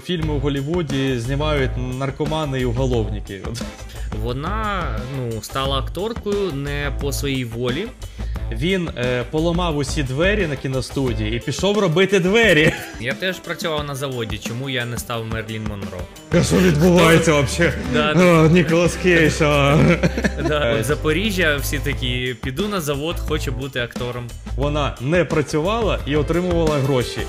Фільми в Голлівуді знімають наркомани і уголовники. Вона ну, стала акторкою не по своїй волі. Він е, поламав усі двері на кіностудії і пішов робити двері. Я теж працював на заводі, чому я не став Мерлін Монро. Що відбувається взагалі? Да. Ніколас. Да, Запоріжжя всі такі, піду на завод, хочу бути актором. Вона не працювала і отримувала гроші.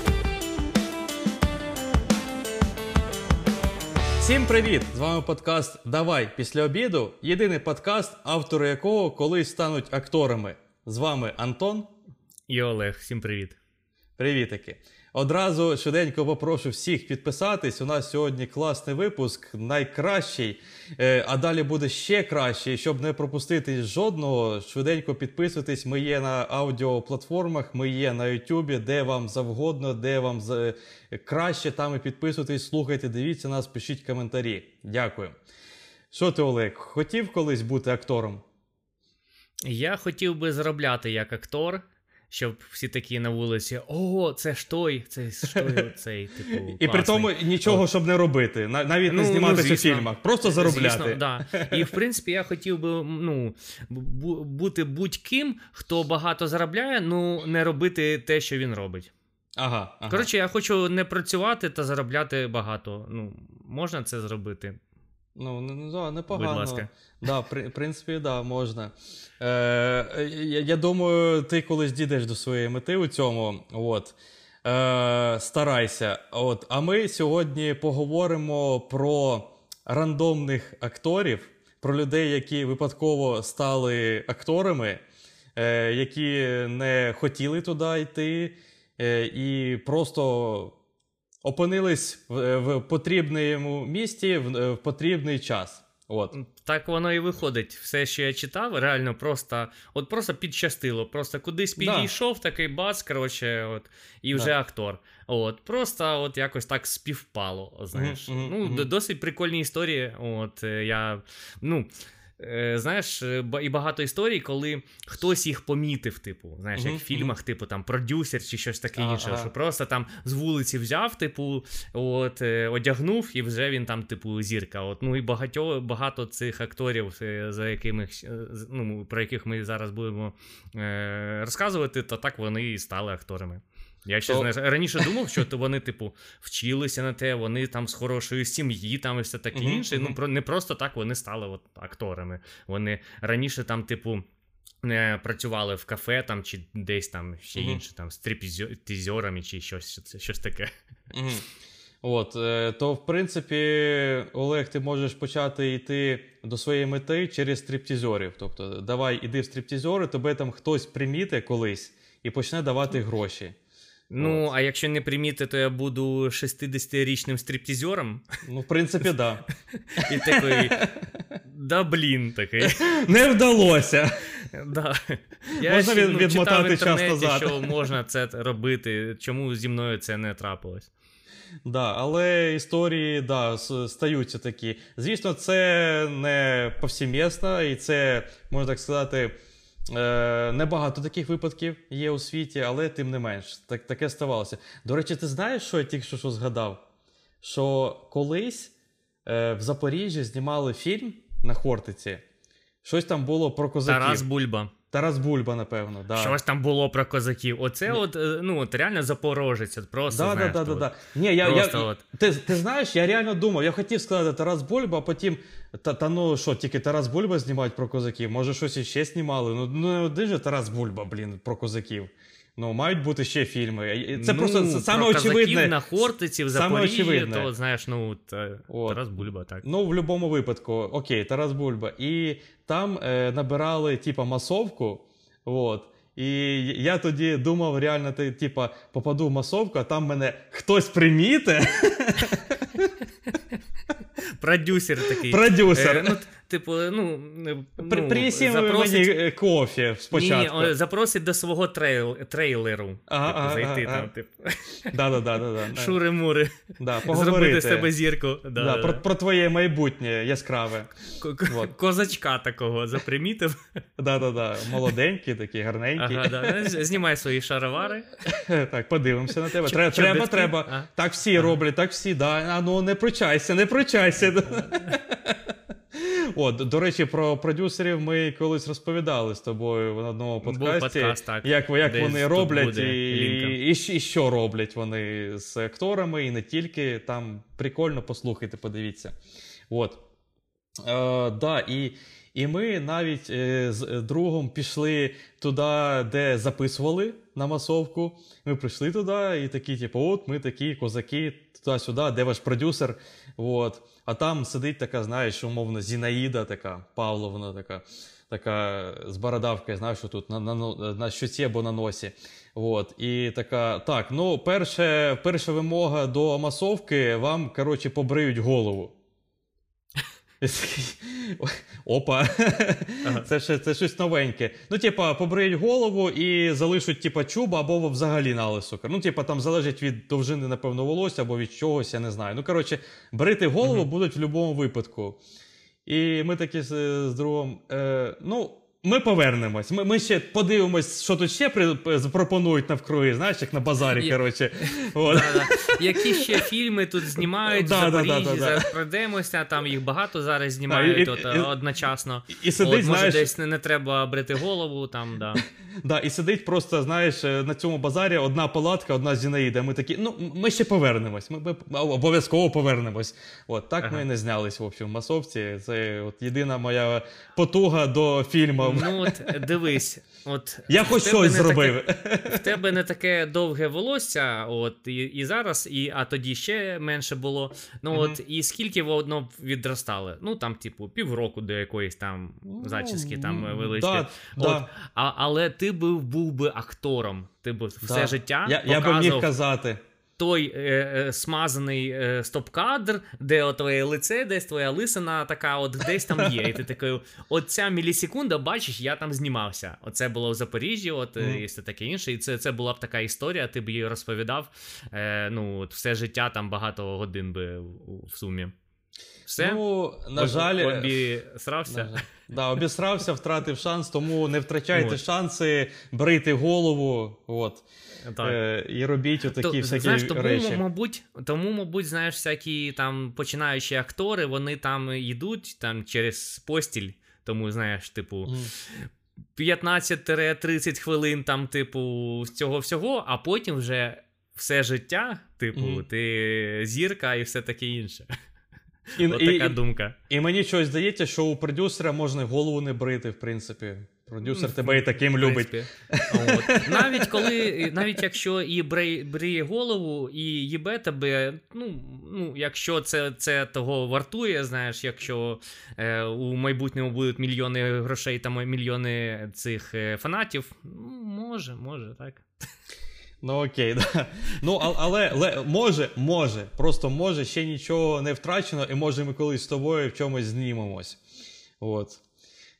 Всім привіт! З вами подкаст Давай після обіду. Єдиний подкаст, автори якого колись стануть акторами. З вами Антон. І Олег, всім привіт. Привітики. Одразу швиденько попрошу всіх підписатись. У нас сьогодні класний випуск, найкращий, Е, а далі буде ще краще. Щоб не пропустити жодного, швиденько підписуйтесь. Ми є на аудіоплатформах, ми є на Ютубі, де вам завгодно, де вам краще. Там і підписуйтесь, слухайте, дивіться нас, пишіть коментарі. Дякую. Що ти, Олег, хотів колись бути актором? Я хотів би заробляти як актор, щоб всі такі на вулиці: О, це ж той, це ж той, цей, типу. І при тому класний». нічого, щоб не робити, на- навіть не Ну, зніматися ну, в фільмах, просто заробляти. Звісно, да. І в принципі я хотів би ну, бути будь-ким, хто багато заробляє, ну не робити те, що він робить. Ага, ага. Коротше, я хочу не працювати та заробляти багато. Ну, можна це зробити. Ну, да, непогано. Будь ласка. Да, при, в принципі, да, можна. Е, я, я думаю, ти колись дійдеш до своєї мети у цьому. От. Е, старайся. От. А ми сьогодні поговоримо про рандомних акторів, про людей, які випадково стали акторами, е, які не хотіли туди йти, е, і просто опинились в, в потрібному місті в, в потрібний час. От. Так воно і виходить. Все, що я читав, реально просто от просто підщастило. Просто кудись Да. підійшов, такий бац, коротше, от, і вже Да. актор. От, просто от якось так співпало. Знаєш. Ну, мгм. д- досить прикольні історії. От е, я. ну... е, Знаєш, е, і багато історій, коли хтось їх помітив, типу, знаєш, як в фільмах, типу там продюсер чи щось таке Ага, інше, що просто там з вулиці взяв, типу, от, е, одягнув, і вже він там, типу, зірка. От, ну і багато, багато цих акторів, за якими, ну, про яких ми зараз будемо е, розказувати, то так вони і стали акторами. Я ще То- знаєш, раніше думав, що то вони, типу, вчилися на те, вони там з хорошої сім'ї, там і все таке Мгм, інше. Ну, про не просто так вони стали от, акторами. Вони раніше там, типу. Не працювали в кафе там чи десь там ще Мгм. інше, там стріпізерами чи щось, щось таке. Мгм. От, е, то, в принципі, Олег, ти можеш почати йти до своєї мети через стриптізерів. Тобто, давай іди в стриптізери, тебе там хтось приміте колись і почне давати гроші. Ну, От. а якщо не приміти, то я буду 60-річним стриптізером. Ну, в принципі, да. І такий. Да блін, такий. Не вдалося. Да. Я Можна ще, ну, відмотати час назад. що можна це робити. Чому зі мною це не трапилось? Да, але історії да, стаються такі. Звісно, це не повсімісно, і це, можна так сказати, е, небагато таких випадків є у світі, але тим не менш, так, таке ставалося. До речі, ти знаєш, що я тільки що, що згадав? Що колись е, в Запоріжжі знімали фільм на Хортиці. Щось там було про козаків. Тарас Бульба. Тарас Бульба, напевно. Да. Щось там було про козаків. Оце, от, е, ну, от реально запорожець. От просто, Да, знаєш, да, да, да, Ні, я, Просто я, от. ти, ти знаєш, я реально думав, я хотів сказати Тарас Бульба, а потім. Та, та ну що, тільки Тарас Бульба знімають про козаків? Може, щось іще знімали? Ну, ну один же Тарас Бульба, блін, про козаків. Ну, мають бути ще фільми. Це ну, просто це саме про очевидне. на Хортиці, в Запоріжжі, то, знаєш, ну, та, Тарас Бульба, так. Ну, в будь-якому випадку, окей, Тарас Бульба. І там е, набирали, типа, масовку. От. І я тоді думав, реально, ти, типа, попаду в масовку, а там мене хтось приміте. Продюсер такий. Продюсер. Е, ну, типу, ну. При, ну запросить... мені кофе спочатку. Ні, запросить до свого трейл... трейлеру. Ага, типу, ага, зайти ага. там, типу. Да, да, да, да, да. Шури-мури. Да, Зробити з тебе зірку. Да, Да, да, про, про твоє майбутнє яскраве. Вот. Козачка такого запримітив. Да, да, да. Молоденький, такий гарненький. Ага, да. Знімай свої шаровари. Так, подивимося на тебе. Треба, треба, треба. А? Так всі роблять, так всі, да. А ну не пручайся, не пручайся. О, до, речі, про продюсерів ми колись розповідали з тобою в одному подкасті, подкаст, так. як, як Десь вони роблять буде і, і, і що роблять вони з акторами, і не тільки. Там прикольно послухайте, подивіться. От. Е, да, і, і ми навіть е, з другом пішли туди, де записували на масовку. Ми прийшли туди і такі, типу, от ми такі козаки, туди-сюди, де ваш продюсер. От. А там сидить така, знаєш, умовно, Зінаїда, така, Павловна така. Така з бородавкою, знаєш, що тут на, на, на щоці або на носі. От. І така, так, ну, перше, перша вимога до масовки, вам, коротше, побриють голову. Опа, Ага. це, ще, це щось новеньке. Ну, типа, побриють голову і залишать, типа, чуба або взагалі налисок. Ну, типа, там залежить від довжини, напевно, волосся або від чогось, я не знаю. Ну, коротше, брити голову угу. будуть в будь-якому випадку. І ми такі з, з другом. Е, ну, ми повернемось. Ми, ми ще подивимось, що тут ще при, запропонують навкруги, знаєш, як на базарі, коротше. Які ще фільми тут знімають в Запоріжжі, зараз пройдемося, там їх багато зараз знімають одночасно. І сидить, може, десь не, треба брити голову, там, да. Да, і сидить просто, знаєш, е, на цьому базарі одна палатка, одна Зінаїда. Ми такі, ну, ми ще повернемось. Ми, ми обов'язково повернемось. От так Ага. ми і не знялись в общем, в масовці. Це от єдина моя потуга до фільму. Ну от дивись, от Я хоч щось не таке- в тебе не таке довге волосся, от і, і зараз, і, а тоді ще менше було. Ну Мгм. от і скільки воно відростали? Ну там, типу, півроку до якоїсь там зачіски там велички. Да, От, да. а, але ти був, був би актором. Ти б все Да. життя Я, я би міг казати. Той е, е, смазаний е, стоп-кадр, де от твоє лице, десь твоя лисина така, от десь там є. І ти такий, от ця мілісекунда, бачиш, я там знімався. Оце було в Запоріжжі, от е, Мгм. і все таке інше. І це, це була б така історія, ти б її розповідав. Е, ну, от все життя там багато годин би в, в сумі. Все? Ну, на Об- жаль, обісрався? на жаль. Да, обісрався, втратив шанс, тому не втрачайте От. шанси, брити голову. От. Так. Е, і робіть отакі То, всякі знаєш, тому, речі. мабуть, тому, мабуть, знаєш, всякі там починаючі актори, вони там йдуть там через постіль. Тому, знаєш, типу, Мгм. 15-30 хвилин там, типу, з цього всього, а потім вже все життя, типу, Мгм. ти зірка і все таке інше. І, От і, така і, думка. і мені щось здається, що у продюсера можна голову не брити, в принципі. Продюсер Ну, тебе і таким любить. От. Навіть коли, навіть якщо і бриє, голову, і їбе тебе, ну, ну якщо це, це того вартує, знаєш, якщо е, у майбутньому будуть мільйони грошей та мільйони цих е, фанатів, ну, може, може, так. Ну окей, да. Ну, а- але, але може, може, просто може, ще нічого не втрачено, і може ми колись з тобою в чомусь знімемось. От.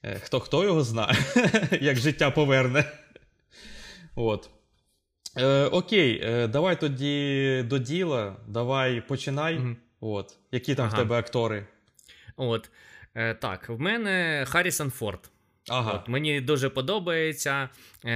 Е, Хто, хто його знає, як життя поверне. От. Е, окей, е, давай тоді до діла, давай починай. Мгм. От. Які там в тебе актори? От. Е, так, в мене Харрісон Форд. Ага. От, мені дуже подобається е,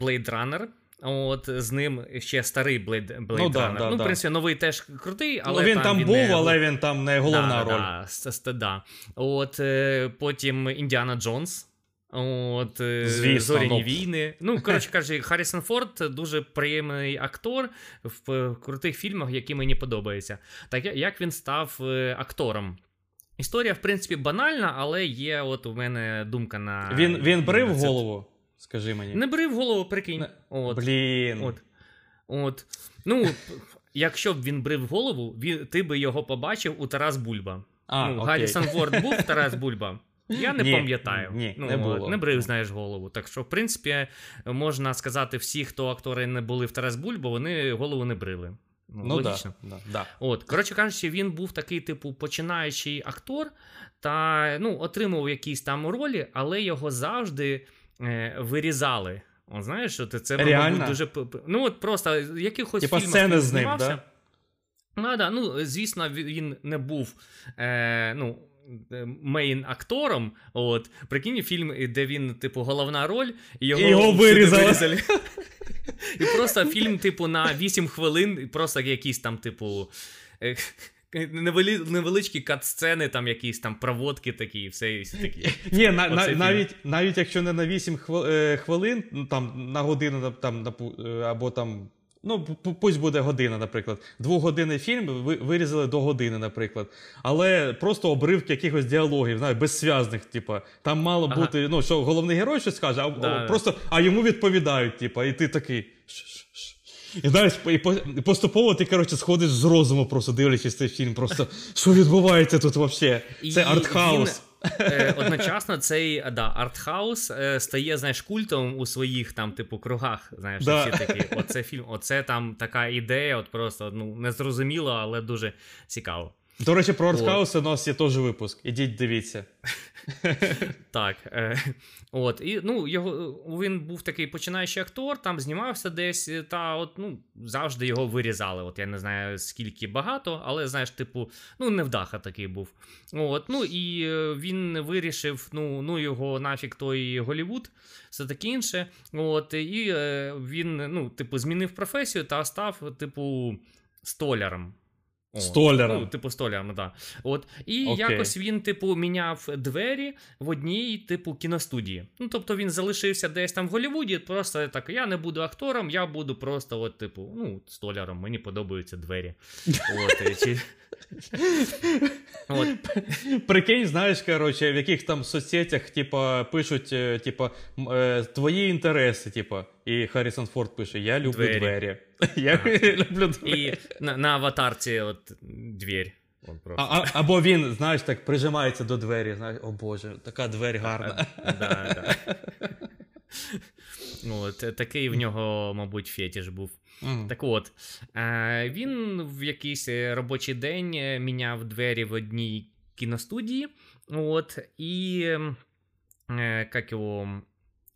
Blade Runner. От з ним ще старий Blade, Blade Ну, да, да, ну, в принципі, новий теж крутий, але ну, він там, він був, не... але він там не головна да, роль. Да, да. От е, потім Індіана Джонс. От, е, Звісно, Зоряні ну. війни. Ну, коротше кажучи, Харрісон Форд дуже приємний актор в крутих фільмах, які мені подобаються. Так як він став е, актором? Історія, в принципі, банальна, але є от у мене думка на. Він, він брив голову? Скажи мені. Не брив голову, прикинь. Не- От. Блін. От. От. Ну, якщо б він брив голову, він, ти би його побачив у Тарас Бульба. А, ну, окей. Гаррісон Форд був Тарас Бульба. Я не Ні, пам'ятаю. ні, ну, не було. Не брив, знаєш, голову. Так що, в принципі, можна сказати, всі, хто актори не були в Тарас Бульба, вони голову не брили. Ну, Ну, логічно. да, да, да. От, коротше кажучи, він був такий, типу, починаючий актор та ну, отримав якісь там ролі, але його завжди е, вирізали. О, знаєш, що це Реально? дуже ну от просто якихось Типа сцени з ним, да? Ну, да, ну, звісно, він не був е, ну, мейн-актором. От, прикинь, фільм, де він, типу, головна роль, і його, І його вирізали. вирізали. І просто фільм, типу, на 8 хвилин, просто якісь там, типу. Невеличкі кат-сцени, там якісь там проводки такі, і все і все такі. Ні, на, на, навіть, навіть якщо не на 8 хвил- е, хвилин, ну, там на годину там, на е, або там. Ну, пусть буде година, наприклад. Двогодинний фільм вирізали до години, наприклад. Але просто обривки якихось діалогів, знаєш, безсвязних, типа. Там мало Ага. бути, ну, що головний герой щось каже, а, Да, а да. а йому відповідають, типа, і ти такий. «Ш- ш- ш». І знаєш, і поступово ти, коротше, сходиш з розуму, просто дивлячись цей фільм. Просто що відбувається тут взагалі? Це артхаус. Е, одночасно цей да, артхаус е, стає, знаєш, культом у своїх там, типу, кругах. Знаєш, Да. всі такі, оце фільм, оце там така ідея, от просто ну, незрозуміло, але дуже цікаво. До речі, про артхаус у нас є теж випуск. Ідіть дивіться. Так. Е, от, і, ну, його, він був такий починаючий актор, там знімався десь, е, та от, ну, завжди його вирізали. От я не знаю скільки багато, але знаєш, типу, ну, невдаха такий був. От, ну і е, він вирішив, ну, ну його нафіг той Голівуд, все таке інше. От, і е, він, ну, типу, змінив професію та став, типу, столяром. Столяром. Ну, типу, столяром, да. От. І Окей. якось він, типу, міняв двері в одній, типу, кіностудії. Ну, тобто він залишився десь там в Голлівуді, просто так, я не буду актором, я буду просто, от, типу, ну, столяром, мені подобаються двері. От, чи... От. Прикинь, знаєш, коротше, в яких там соцсетях, типа, пишуть, е, типа, е, твої інтереси, типа, і Харрісон Форд пише: Я люблю Двері. двері. Я люблю двері. І на, на аватарці от От А, просто. а, або він, знаєш, так прижимається до двері. Знаєш, о Боже, така двері гарна. Да, да. Ну, от, такий в нього, мабуть, фетіш був. Так от, е, він в якийсь е, робочий день е, міняв двері в одній кіностудії. От, і е, як його,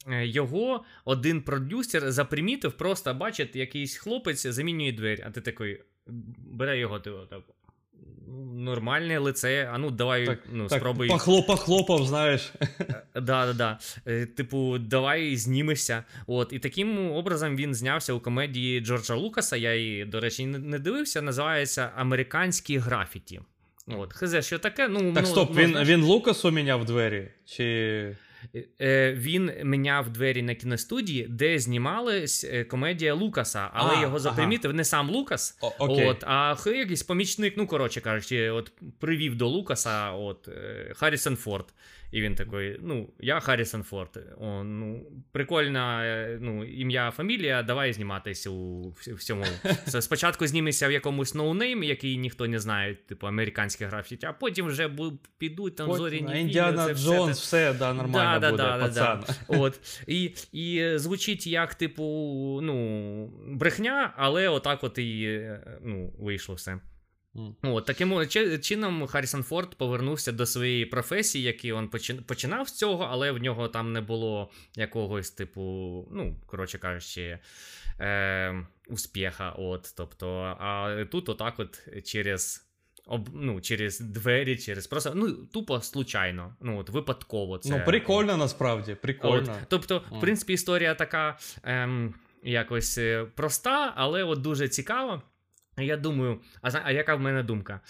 е, його один продюсер запримітив, просто бачить, якийсь хлопець замінює двері, а ти такий бере його, ти отак. Нормальне лице, а ну давай Так, ну, Так, спробуй. похлоп, похлопав, знаєш. Да, да, да. Е, Типу, давай знімешся. От, і таким образом він знявся у комедії Джорджа Лукаса. Я її, до речі, не дивився. Називається Американські графіті. От, хз, що таке? Ну, Так, ну, стоп, ну, він, знаєш, він Лукасу міняв двері? Чи. Е, він міняв двері на кіностудії, де знімалась е, комедія Лукаса, але А, його ага. запримітив не сам Лукас. О, окей. От, а якийсь помічник, ну коротше кажучи, от привів до Лукаса от, е, Харрісон Форд. І він такий: ну, я Харрісон Форд. О, ну, прикольна е, ну, ім'я, фамілія, давай зніматися у всьому. Спочатку знімешся в якомусь ноунейм, який ніхто не знає, типу американське графіті, а потім вже підуть там зоряні фільми, Індіана Джонс, все, да, нормально да, буде, да, да, пацан. Да. От. І, і звучить як, типу, ну, брехня, але отак от і е, ну, вийшло все. М. От, таким чином Харрісон Форд повернувся до своєї професії, який він починав з цього, але в нього там не було якогось, типу, ну, коротше кажучи, е, успіха. От, тобто, а тут отак от через. Об, ну, через двері, через просто ну тупо случайно. Ну от випадково це Ну, прикольно насправді, прикольно. От, тобто, в принципі, історія така ем, якось е, проста, але от дуже цікава. Я думаю, а, а яка в мене думка?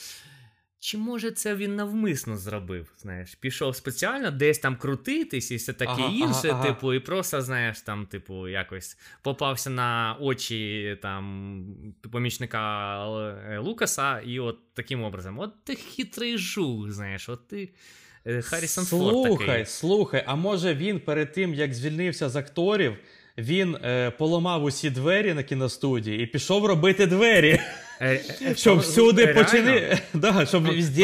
Чи може це він навмисно зробив? Знаєш, пішов спеціально десь там крутитись і все таке Ага, інше, ага, ага. типу, і просто, знаєш, там, типу, якось попався на очі там помічника е, Лукаса, і от таким образом. От ти хитрий жук, знаєш, от ти. е, Харрісон Форд слухай, такий. слухай, а може він перед тим, як звільнився з акторів, він е, поламав усі двері на кіностудії і пішов робити двері. Е, е, Щоб е, всюди реально. почини. Да, щоб везде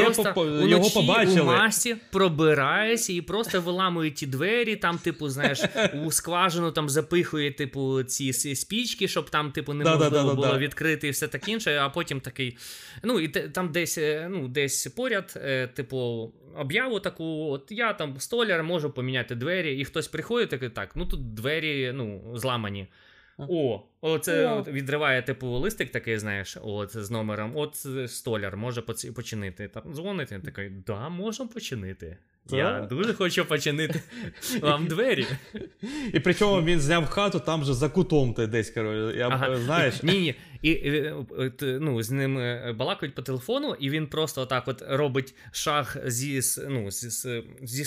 його побачили. у масці пробирається і просто виламує ті двері, там, типу, знаєш, у скважину там запихує, типу, ці спічки, щоб там, типу, неможливо було відкрити і все таке інше, а потім такий. Ну, і там десь, ну, десь поряд, типу, об'яву таку: от я там столяр, можу поміняти двері, і хтось приходить, такий, так, ну тут двері, ну, зламані. О, оце О. відриває, типу, листик такий, знаєш, от з номером. От столяр може починити. Там дзвонить, такий, да, можемо починити. Я дуже хочу починити вам двері. І причому він зняв хату там же за кутом ти десь, коротше. Я, Ага. знаєш. Ні, ні. І е, ну, з ним е, балакають по телефону, і він просто отак от робить шаг зі, ну, зі, зі,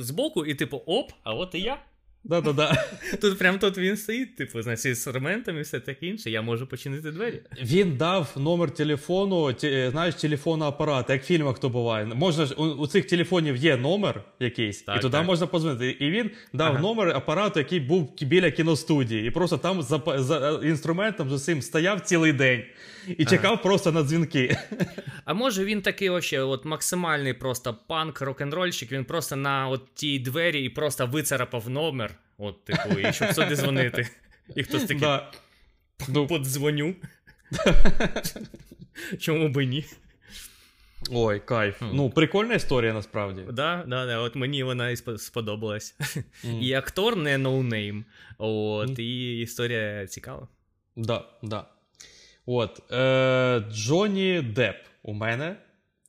з боку, і типу, оп, а от і я. Да-да-да. Тут прям тут він стоїть, типу, з інструментами і все таке інше, я можу починити двері. Він дав номер телефону, ті- знаєш, телефонного апарата, як в фільмах то буває. Можна ж у, у цих телефонів є номер якийсь, Так, і туди так. можна позвонити. І він дав Ага. номер апарату, який був біля кіностудії, і просто там за, за е, інструментом за цим стояв цілий день і чекав просто на дзвінки. А може він такий вообще, от максимальний просто панк, рок-н-рольщик, він просто на от тій двері і просто вицарапав номер, от, типу, і щоб сюди дзвонити. І хтось такий Да. Ну, подзвоню. Чому би ні? ой, кайф. Хм. Ну, прикольна історія насправді. Да, да, да, от мені вона і сподобалась. Мгм. І актор не ноунейм. От, і історія цікава. Да, да. От. Е, Джонні Депп у мене.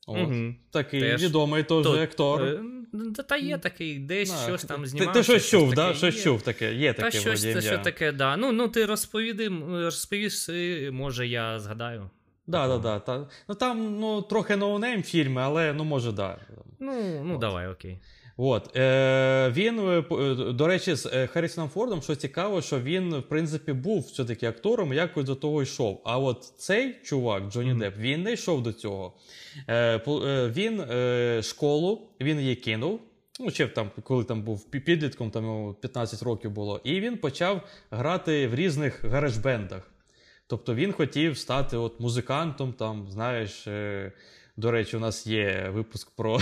От. Мгм. Такий Теж. відомий теж То- актор. Е, Та, та є такий, десь а, щось там Ти- знімав. Ти щось чув, да? Щось чув таке. Є Та щось це що таке, да. Ну, ну ти розповіди, розповіш, може я згадаю. Да, да, да, та. Ну там ну, трохи ноунейм фільми, але ну може, да. Ну, ну От. давай, окей. От, е, він, е, е, до речі, з е, Харрісоном Фордом, що цікаво, що він, в принципі, був все-таки актором, якось до того йшов. А от цей чувак, Джонні Мгм. Депп, він не йшов до цього. Е, він е, школу, він її кинув. Ну, ще там, коли там був підлітком, там йому 15 років було, і він почав грати в різних гараж-бендах. Тобто він хотів стати от музикантом, там, знаєш, е, до речі, у нас є випуск про,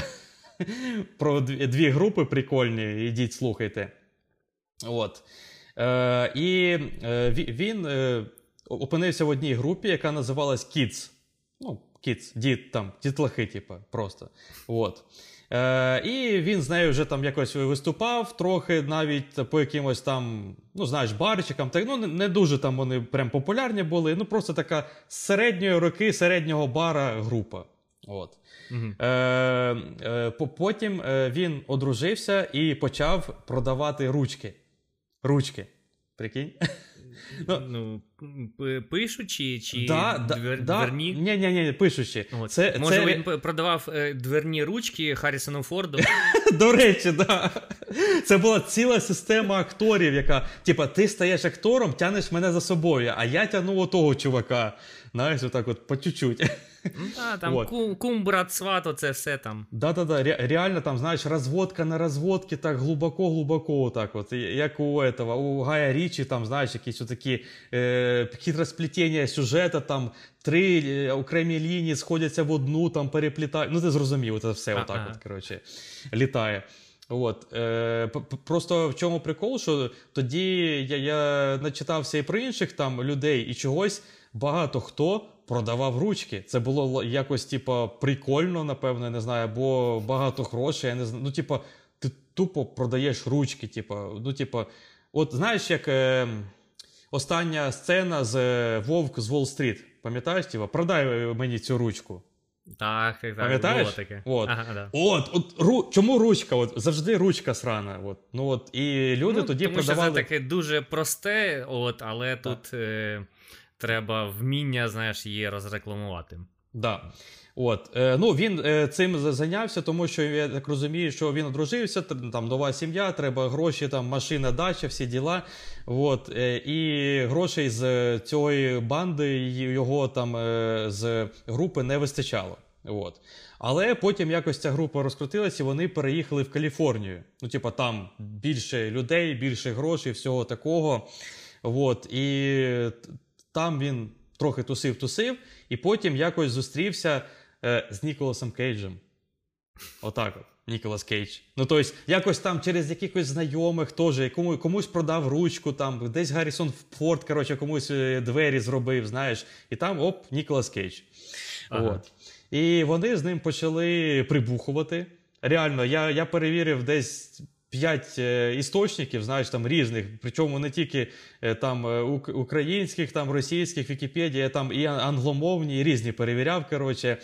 про дві, групи прикольні, ідіть, слухайте. От. Е, і е, він е, опинився в одній групі, яка називалась Kids. Ну, Kids, дід, там, дітлахи, типу, просто. От. Е, і він з нею вже там якось виступав, трохи навіть по якимось там, ну, знаєш, барчикам. Так, ну, не, дуже там вони прям популярні були. Ну, просто така середньої роки, середнього бара група. От. Мгм. Е, е, потім е, він одружився і почав продавати ручки. Ручки. Прикинь? Ну, Ну, пишучи чи да, да, двер- да. дверні? Ні, ні, ні, пишучи. От. Це, Може, це... він продавав е, дверні ручки Харрісону Форду. До речі, да. Це була ціла система акторів, яка, типа, ти стаєш актором, тянеш мене за собою, а я тягну отого чувака. Знаєш, отак от по чуть-чуть. Ну, та, там Вот. кум, кум, брат, сват, оце все там. Да-да-да, ре- реально там, знаєш, розводка на розводки так глибоко-глибоко, так от, як у этого, у Гая Річі, там, знаєш, якісь такі е, хитросплетіння сюжета, там три е, окремі лінії сходяться в одну, там переплітають. Ну, ти зрозумів, це все отак, Ага. от, коротше, літає. От, е, п- просто в чому прикол, що тоді я, я начитався і про інших там людей, і чогось багато хто продавав ручки. Це було якось, типа, прикольно, напевно, не знаю, або багато грошей. Я не знаю. Ну, типа, ти тупо продаєш ручки, типа, ну, типа, от знаєш, як е, остання сцена з е, Вовк з Уолл-стріт. Пам'ятаєш, типа, продай е, мені цю ручку. Так, так, так. Пам'ятаєш? Було таке. От. Ага, да. От, от ру, чому ручка? От завжди ручка срана. От. Ну от і люди ну, тоді тому продавали. що це таке дуже просте, от, але тут е, треба вміння, знаєш, її розрекламувати. Да. От, е, ну він е, цим зайнявся, тому що я так розумію, що він одружився, т- там нова сім'я, треба гроші, там машина, дача, всі діла. От, е, і грошей з цієї банди його там з групи не вистачало. От. Але потім якось ця група розкрутилася, і вони переїхали в Каліфорнію. Ну, типа, там більше людей, більше грошей, всього такого. От, і там він трохи тусив-тусив, і потім якось зустрівся е, з Ніколасом Кейджем. Отак от. Ніколас Кейдж. Ну, тобто, якось там через якихось знайомих теж кому, комусь продав ручку, там, десь Гаррісон Форд, коротше, комусь е, двері зробив, знаєш, і там оп, Ніколас Кейдж. Ага. От. І вони з ним почали прибухувати. Реально, я я перевірив десь п'ять е, істочників, знаєш, там різних, причому не тільки е, там е, українських, там російських, Вікіпедія, там і англомовні, і різні перевіряв. коротше.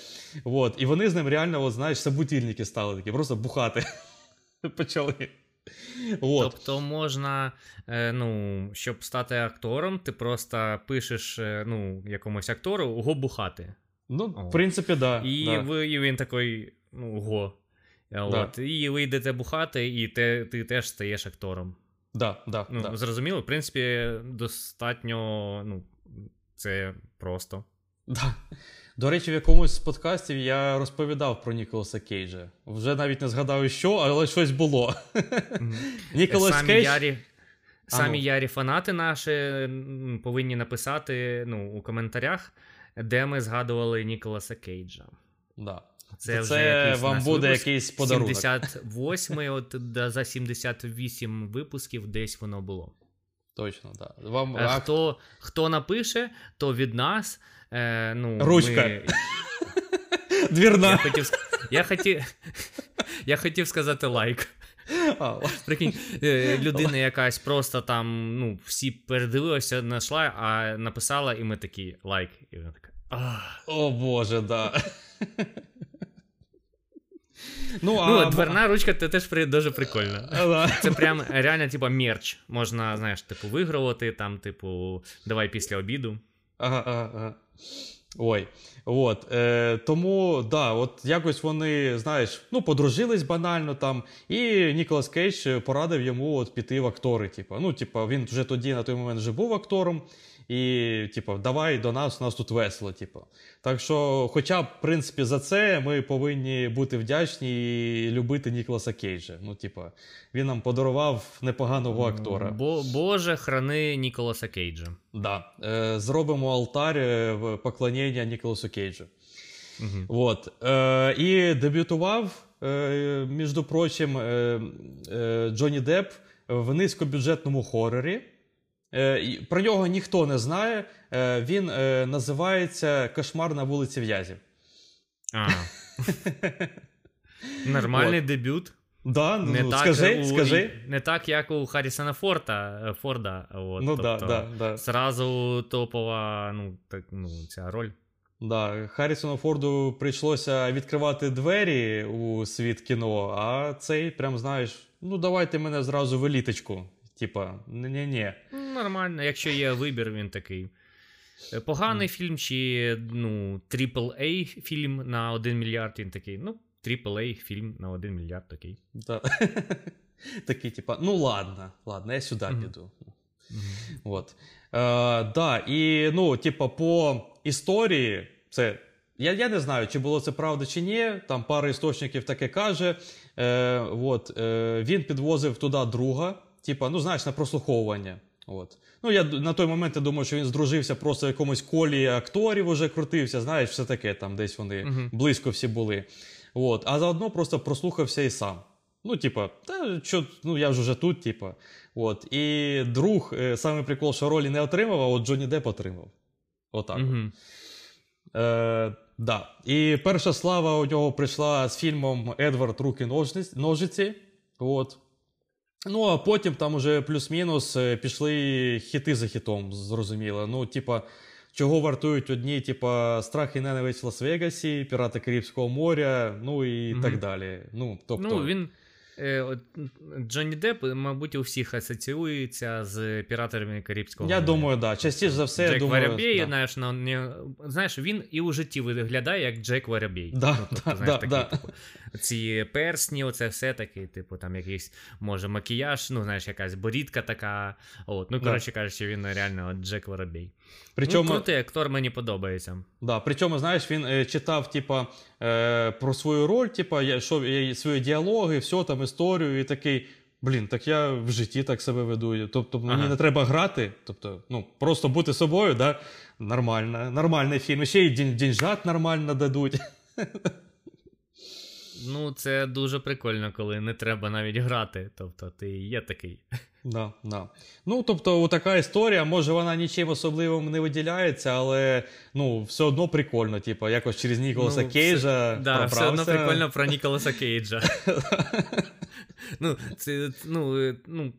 От. І вони з ним реально, от, знаєш, собутільники стали такі, просто бухати почали. От. Тобто можна, ну, щоб стати актором, ти просто пишеш ну, якомусь актору го бухати. Ну, в принципі, да. І, да. Ви, і він такий, ну, го. От, да. І ви йдете бухати, і те, ти теж стаєш актором. Да, да, ну, да. Зрозуміло, в принципі, достатньо ну, це просто. Да. До речі, в якомусь з подкастів я розповідав про Ніколаса Кейджа. Вже навіть не згадав, що, але щось було. Ніколас Самі Кейдж... Ярі... Самі ну. ярі фанати наші повинні написати ну, у коментарях, де ми згадували Ніколаса Кейджа. Да. Це, це вже вам буде випуск. якийсь подарунок. 78 от за 78 випусків десь воно було. Точно, так. Да. Вам... Е, хто хто напише, то від нас. Е, ну, Ручка. Ми... Двірна. Я хотів я хотів, я хотів сказати лайк. Прикинь, е, людина якась просто там, ну, всі передивилися, знайшла, а написала, і ми такі лайк. І вона така. О Боже, да. Ну, ну дверна ручка це теж дуже прикольно. Це прям реально, типу, мерч. Можна, знаєш, типу, вигравати, там, типу, давай після обіду. Ага, ага, ага. Ой, от е, тому да, от якось вони, знаєш, ну подружились банально там, і Ніколас Кейдж порадив йому от піти в актори. Типу. Ну, типу, він вже тоді на той момент вже був актором, і, типу, давай до нас, у нас тут весело. Типу. Так що, хоча б, в принципі, за це ми повинні бути вдячні і любити Ніколаса Кейджа. Ну, типу, він нам подарував непоганого актора. Бо, Боже, храни Ніколаса Кейджа. Да. Е, Зробимо алтар е, в поклоніння Ніколасу Кейджу. Угу. От. Е, І дебютував, е, між прочим, е, е, Джонні Депп в низькобюджетному хорорі. Е, про нього ніхто не знає. Е, він е, називається Кошмар на вулиці В'язів. А. Нормальний дебют. Да, ну, не так, скажи, у, скажи. Не так, як у Харрісона Форта, Форда. От, ну, тобто, да, да, Зразу топова ну, так, ну, ця роль. Да, Харрісону Форду прийшлося відкривати двері у світ кіно, а цей, прям знаєш, ну давайте мене зразу в еліточку. Типа, ні-ні. Нормально, якщо є вибір, він такий. Е, поганий mm. фільм чи ну, AAA фільм на 1 мільярд, він такий. Ну, AAA фільм на 1 мільярд такий. Да. Такий, типа, ну ладно, ладно, я сюди mm. піду. Mm-hmm. Вот. Е, да, І, ну, типа, по історії, це. Я я не знаю, чи було це правда чи ні. Там пара істочників таке каже. Е, от, е, Він підвозив туди друга типа, ну знаєш, на прослуховування. От. Ну, я на той момент я думаю, що він здружився просто в якомусь колі акторів уже крутився, знаєш, все таке, там десь вони uh-huh. близько всі були. От. А заодно просто прослухався і сам. Ну, типа, та що, ну я ж уже тут, типа. От. І друг, е, саме прикол, що ролі не отримав, а от Джонні Деп отримав. Отак. Uh-huh. Е, да. І перша слава у нього прийшла з фільмом Едвард Руки Ножиці. От. Ну, а потім там уже плюс-мінус е, пішли хіти за хітом, зрозуміло. Ну, типа, чого вартують одні, типа, страх і ненависть в Лас-Вегасі, Пірати Карибського моря, ну і mm так далі. Ну, тобто... Ну, він... Е, Джонні Депп, мабуть, у всіх асоціюється з піратами Карибського. Я моря. думаю, так. Да. Частіше за все, Джек я думаю... Воробей, да. знаєш, на, не, знаєш, він і у житті виглядає як Джек Воробей. Да, ну, тобто, да, знаєш, да, такий, типу, ці персні, оце все таке, типу, там якийсь, може, макіяж, ну, знаєш, якась борідка така. От, Ну, коротше кажучи, він реально Джек Воробей. Причому, ну, крутий актор мені подобається. Да, Причому, знаєш, він е, читав, типа, е, про свою роль, типа, що, свої діалоги, все там історію, і такий. блін, так я в житті так себе веду. Тобто мені Ага. не треба грати, тобто, ну, просто бути собою, да? нормально, нормальний фільм. Ще й дін- дінжат нормально дадуть. Ну, це дуже прикольно, коли не треба навіть грати. Тобто, ти є такий. Да, да. Ну, тобто, така історія, може, вона нічим особливим не виділяється, але ну, все одно прикольно, типу, якось через Ніколаса Ну, Кейджа все, да, все одно прикольно про Ніколаса Кейджа. ну, це, ну, е, ну,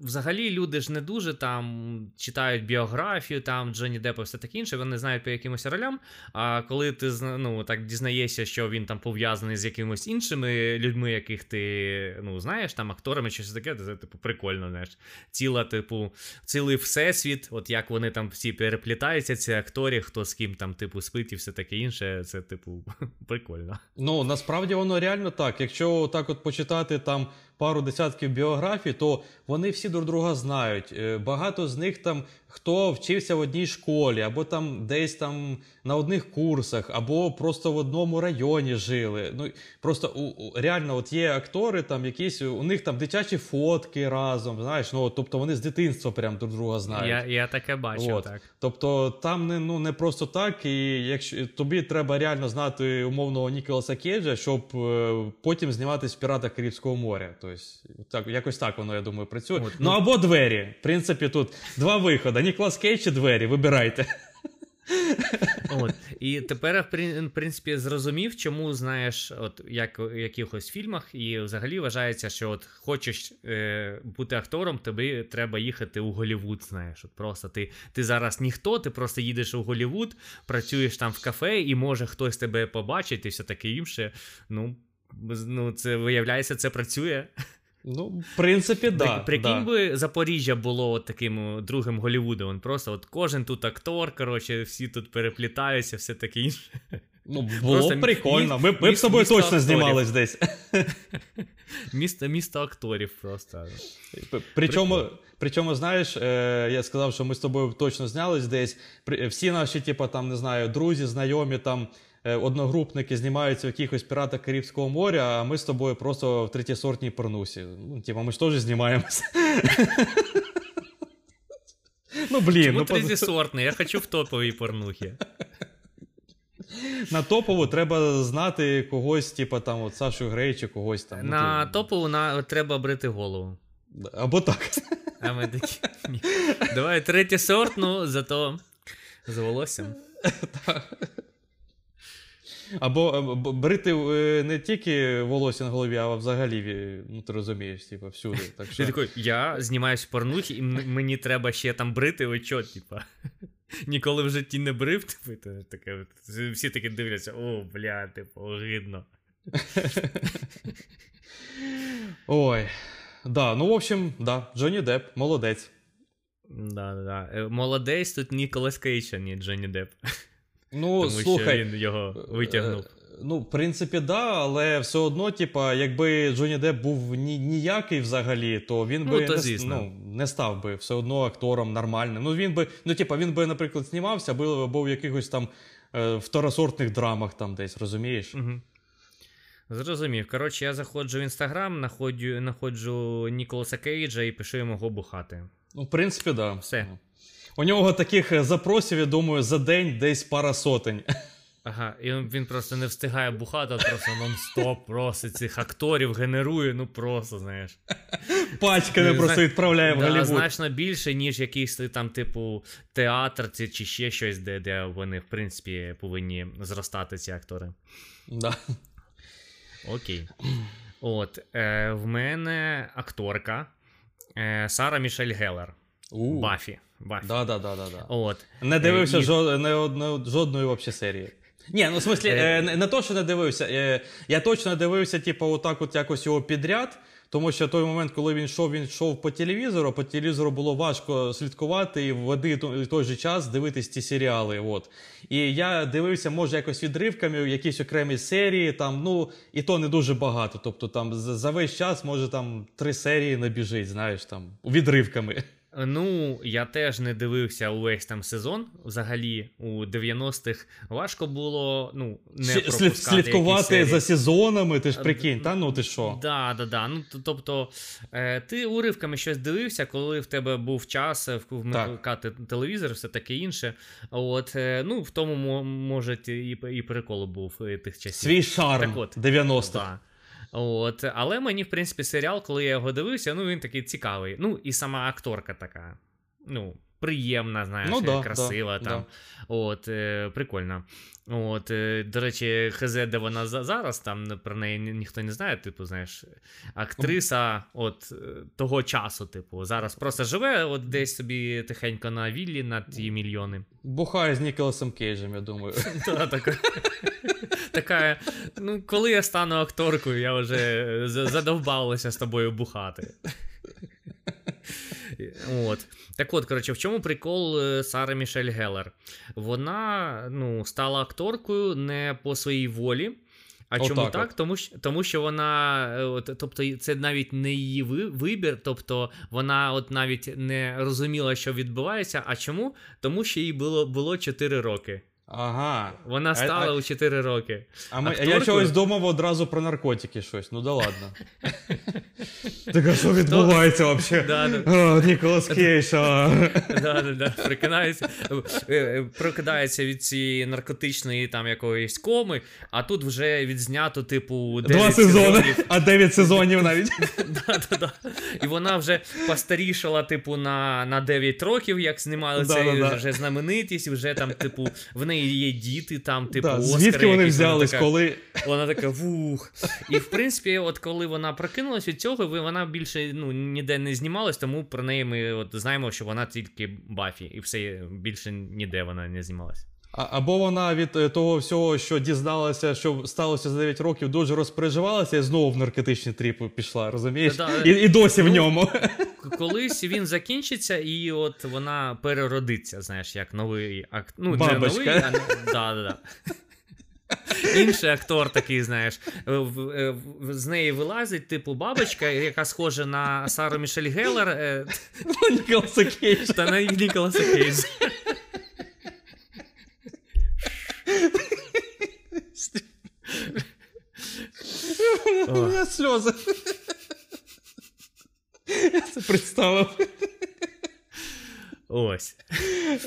взагалі люди ж не дуже там читають біографію там Джонні Деппа, все таке інше, вони знають по якимось ролям. А коли ти ну, так дізнаєшся, що він там пов'язаний з якимось іншими людьми, яких ти ну, знаєш, там акторами чи щось таке, це типу прикольно, знаєш. Ціла, типу, цілий всесвіт, от як вони там всі переплітаються, ці актори, хто з ким там, типу, спить і все таке інше, це, типу, прикольно. Ну, насправді воно реально так. Якщо так от почитати там пару десятків біографій, то вони всі друг друга знають. Е, Багато з них там хто вчився в одній школі, або там десь там на одних курсах, або просто в одному районі жили. Ну просто у, у- реально, от є актори, там якісь у них там дитячі фотки разом. Знаєш, ну тобто вони з дитинства прям друг друга знають. Я, я таке бачив, От. так. Тобто там не, ну, не просто так, і якщо тобі треба реально знати умовного Ніколаса Кейджа, щоб е, потім зніматись в піратах Карибського моря. Тобто, так, якось так воно, я думаю, працює. От, ну, ну- або двері. В принципі, тут два виходи: Ніколас Кейдж і двері, вибирайте. От. І тепер в принципі зрозумів, чому знаєш, от як в якихось фільмах, і взагалі вважається, що от хочеш е, бути актором, тобі треба їхати у Голівуд. Знаєш, от просто ти, ти зараз ніхто, ти просто їдеш у Голівуд, працюєш там в кафе, і може хтось тебе побачить і все таке інше. Ну, ну це виявляється, це працює. Ну, в принципі, При- да. Прикинь да. би Запоріжжя було от таким другим Голівудом. Он просто от кожен тут актор, коротше, всі тут переплітаються, все таке інше. Ну, було просто прикольно. Ми, б- ми б з тобою точно акторів. знімались десь. Місто, місто акторів просто. Причому, причому, знаєш, е, я сказав, що ми з тобою точно знялись десь. При- Всі наші, типу, там, не знаю, друзі, знайомі, там, е, одногрупники знімаються в якихось піратах Карибського моря, а ми з тобою просто в третєсортній порнусі. Ну, типу, ми ж теж знімаємося. Ну, блін, Чому ну, третєсортний? Я хочу в топовій порнухі. на топову треба знати когось, типу, там, от Сашу Грей чи когось там. ну, На ти- топову на, треба брити голову. Або так. А ми такі. Ні. Давай третєсортну, зато з волоссям. Або е, брити е, не тільки волосся на голові, а взагалі, е, ну ти розумієш, типу, всюди. Так що... Ти такий, я знімаюсь в порнухі, і мені треба ще там брити, ви чо, типа. Ніколи в житті не брив, типу, таке, всі такі дивляться, о, бля, типу, огидно. Ой. Да, ну, в общем, да, Джонні Депп, молодець. Да, да, да. Молодець тут Ніколас Кейдж, а не Джонні Депп. Ну, Тому слухай. що він його витягнув. е, Ну, в принципі, да, але все одно, типа, якби Джонні Депп був ні, ніякий взагалі, то він Ну, би то не, ну, не став би все одно актором нормальним. Ну, він би, ну, типа, він би, наприклад, знімався, або, або в якихось там е, второсортних драмах там десь, розумієш? Угу. Зрозумів. Коротше, я заходжу в інстаграм, находжу, находжу Ніколаса Кейджа і пишу йому бухати. Ну, в принципі, да. Все. У нього таких е, запросів, я думаю, за день десь пара сотень. Ага, і він просто не встигає бухати, а просто нон-стоп, просто цих акторів генерує, ну просто, знаєш. Пачками Ну, просто зна- відправляє в Да, Голлівуд. значно більше, ніж якийсь там, типу, театр чи, ще щось, де, де вони, в принципі, повинні зростати, ці актори. Да. Окей. От, е, в мене акторка е, Сара Мішель Геллер. У. Бафі. Бафі. Да, да, да, да, да. От. Не дивився Е, і- жо... не, од- жодної вообще серії. Ні, ну в смислі, Е. е, не, то, що не дивився. Е, я точно дивився, типу, отак от якось його підряд. Тому що той момент, коли він йшов, він йшов по телевізору, по телевізору було важко слідкувати і в один той же час дивитись ці серіали. От. І я дивився, може, якось відривками, якісь окремі серії, там, ну, і то не дуже багато. Тобто там за за весь час, може, там три серії набіжить, знаєш, там, відривками. Ну, я теж не дивився увесь там сезон. Взагалі, у 90-х важко було ну, не пропускати Слідкувати за сезонами, ти ж прикинь, та ну ти що? Да, да, да. Ну, тобто, е, ти уривками щось дивився, коли в тебе був час е, вмикати телевізор, все таке інше. От, е, ну, в тому може і, і прикол був е, тих часів. Свій шарм Так от. 90-х. Да. От, але мені, в принципі, серіал, коли я його дивився, ну він такий цікавий. Ну, і сама акторка така. Ну, приємна, знаєш, Ну, да, красива да, там. От, е, прикольно. От, е, до речі, хз, де вона зараз, там про неї ніхто не знає, типу, знаєш, актриса от е, того часу, типу, зараз просто живе от десь собі тихенько на віллі на ті мільйони. Бухає з Ніколасом Кейджем, я думаю. Така, ну, коли я стану акторкою, я вже за- задовбалася з тобою бухати. От. Так от, коротше, в чому прикол е, Сари Мішель Геллер? Вона ну, стала акторкою не по своїй волі. А чому Отак так? Тому, що- тому що вона, е, от, тобто, це навіть не її вибір, тобто вона от навіть не розуміла, що відбувається. А чому? Тому що їй було, було 4 роки. Ага. Вона стала а- у 4 роки. А, ми, а я чогось думав одразу про наркотики щось. Ну да ладно. Так а що відбувається взагалі? Ніколас е, прокидається від цієї наркотичної там якоїсь коми, а тут вже відзнято, типу, 9 Два сезони, а дев'ять сезонів навіть. І вона вже постарішала, типу, на, на 9 років, як знімали Да, це да, да. вже знаменитість, вже там, типу, в неї є діти, там, типу, Да, Звідки вони якісь, вона взялись, така- коли. Вона така вух. І в принципі, от коли вона прокинулась від цього, вона більше ну, ніде не знімалась, тому про неї ми от знаємо, що вона тільки Бафі, і все більше ніде вона не знімалась. Або вона від е, того всього, що дізналася, що сталося за 9 років, дуже розпереживалася і знову в наркотичні тріпи пішла, розумієш? Да, І, і досі в ну, ньому. Колись він закінчиться, і от вона переродиться, знаєш, як новий акт. Ну, не новий, а да, да, да. Інший актор такий, знаєш, в- е, з неї вилазить, типу, бабочка, яка схожа на Сару Мішель Геллер, е, Ніколаса Кейдж. та на Ніколаса Кейджа. У мене сльози. Я це представив. Ось.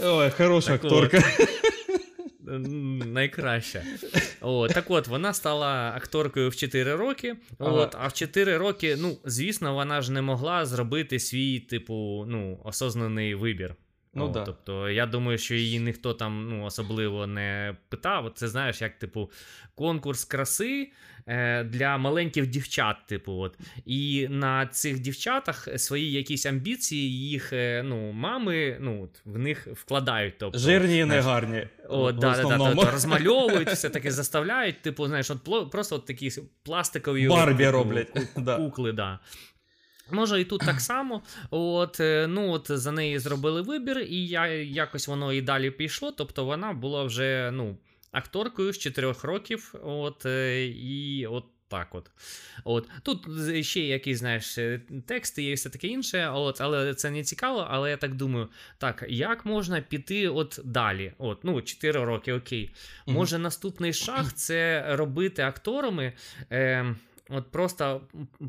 Ой, хороша Так акторка. Найкраща. О, так от, вона стала акторкою в 4 роки. Ага. От, а в 4 роки, ну, звісно, вона ж не могла зробити свій, типу, ну, осознаний вибір. Ну О, да. Тобто, я думаю, що її ніхто там ну, особливо не питав. Це знаєш, як, типу, конкурс краси е, для маленьких дівчат, типу, от. І на цих дівчатах свої якісь амбіції, їх е, ну, мами ну, от, в них вкладають. Тобто, Жирні і негарні. о, да, да, да, то розмальовують, все таки заставляють, типу, знаєш, от просто от такі пластикові Барбі типу, роблять, ку- кукли, да. Може, і тут так само. От, е, ну, от за неї зробили вибір, і я, якось воно і далі пішло. Тобто вона була вже ну, акторкою з 4 років. От, е, і от так от. От. Тут ще якісь, знаєш, е, тексти є все таке інше, от, але це не цікаво. Але я так думаю, так, як можна піти от далі? От, ну, 4 роки, окей. Може, наступний шаг це робити акторами. Е, От просто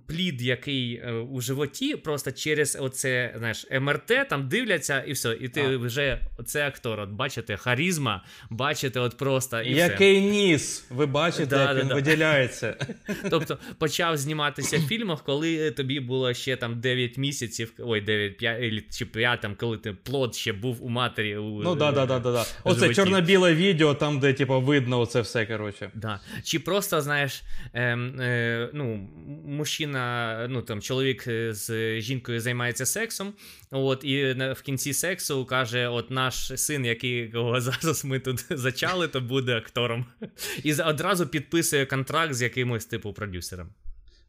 плід, який е, у животі, просто через оце, знаєш, МРТ там дивляться і все. І ти А. вже оце актор. От бачите, харізма, бачите, от просто і все. Ніс! Ви бачите, Да, як да, він да. виділяється. Тобто почав зніматися в фільмах, коли тобі було ще там 9 місяців, ой, 9, 5 чи 5, там, коли ти плод ще був у матері. У, Ну да, да, да, да, да. Оце чорно-біле відео, там, де типу, видно оце все, коротше. Да. Чи просто, знаєш, ем, е, ну, мужчина, ну там чоловік е, з жінкою займається сексом, от, і в кінці сексу каже: от наш син, якого зараз ми тут зачали, то буде актором. І одразу підписує контракт з якимось типу продюсером.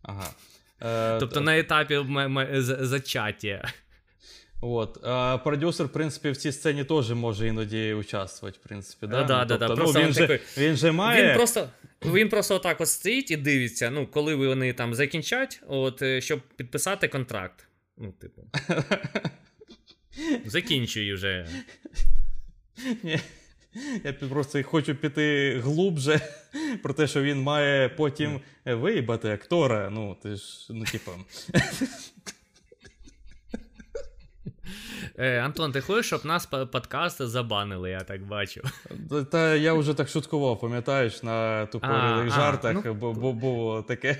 Ага. Е, Тобто на етапі зачаття. От. А продюсер, в принципі, в цій сцені теж може іноді участвувати, в принципі. Да? Да, да, Ну, да, тобто, просто ну, він, же, такий- він же має. Він просто. Він просто отак от стоїть і дивиться, ну, коли вони там закінчать, от, е, щоб підписати контракт. Ну, типу. Закінчуй вже. Ні. Я просто хочу піти глубже про те, що він має потім виїбати актора. Ну, ти ж, ну, типа. Е, Антон, ти хочеш, щоб нас подкаст забанили, я так бачу. Та я вже так шуткував, пам'ятаєш, на тупорилих жартах, ну, бо, бо було таке.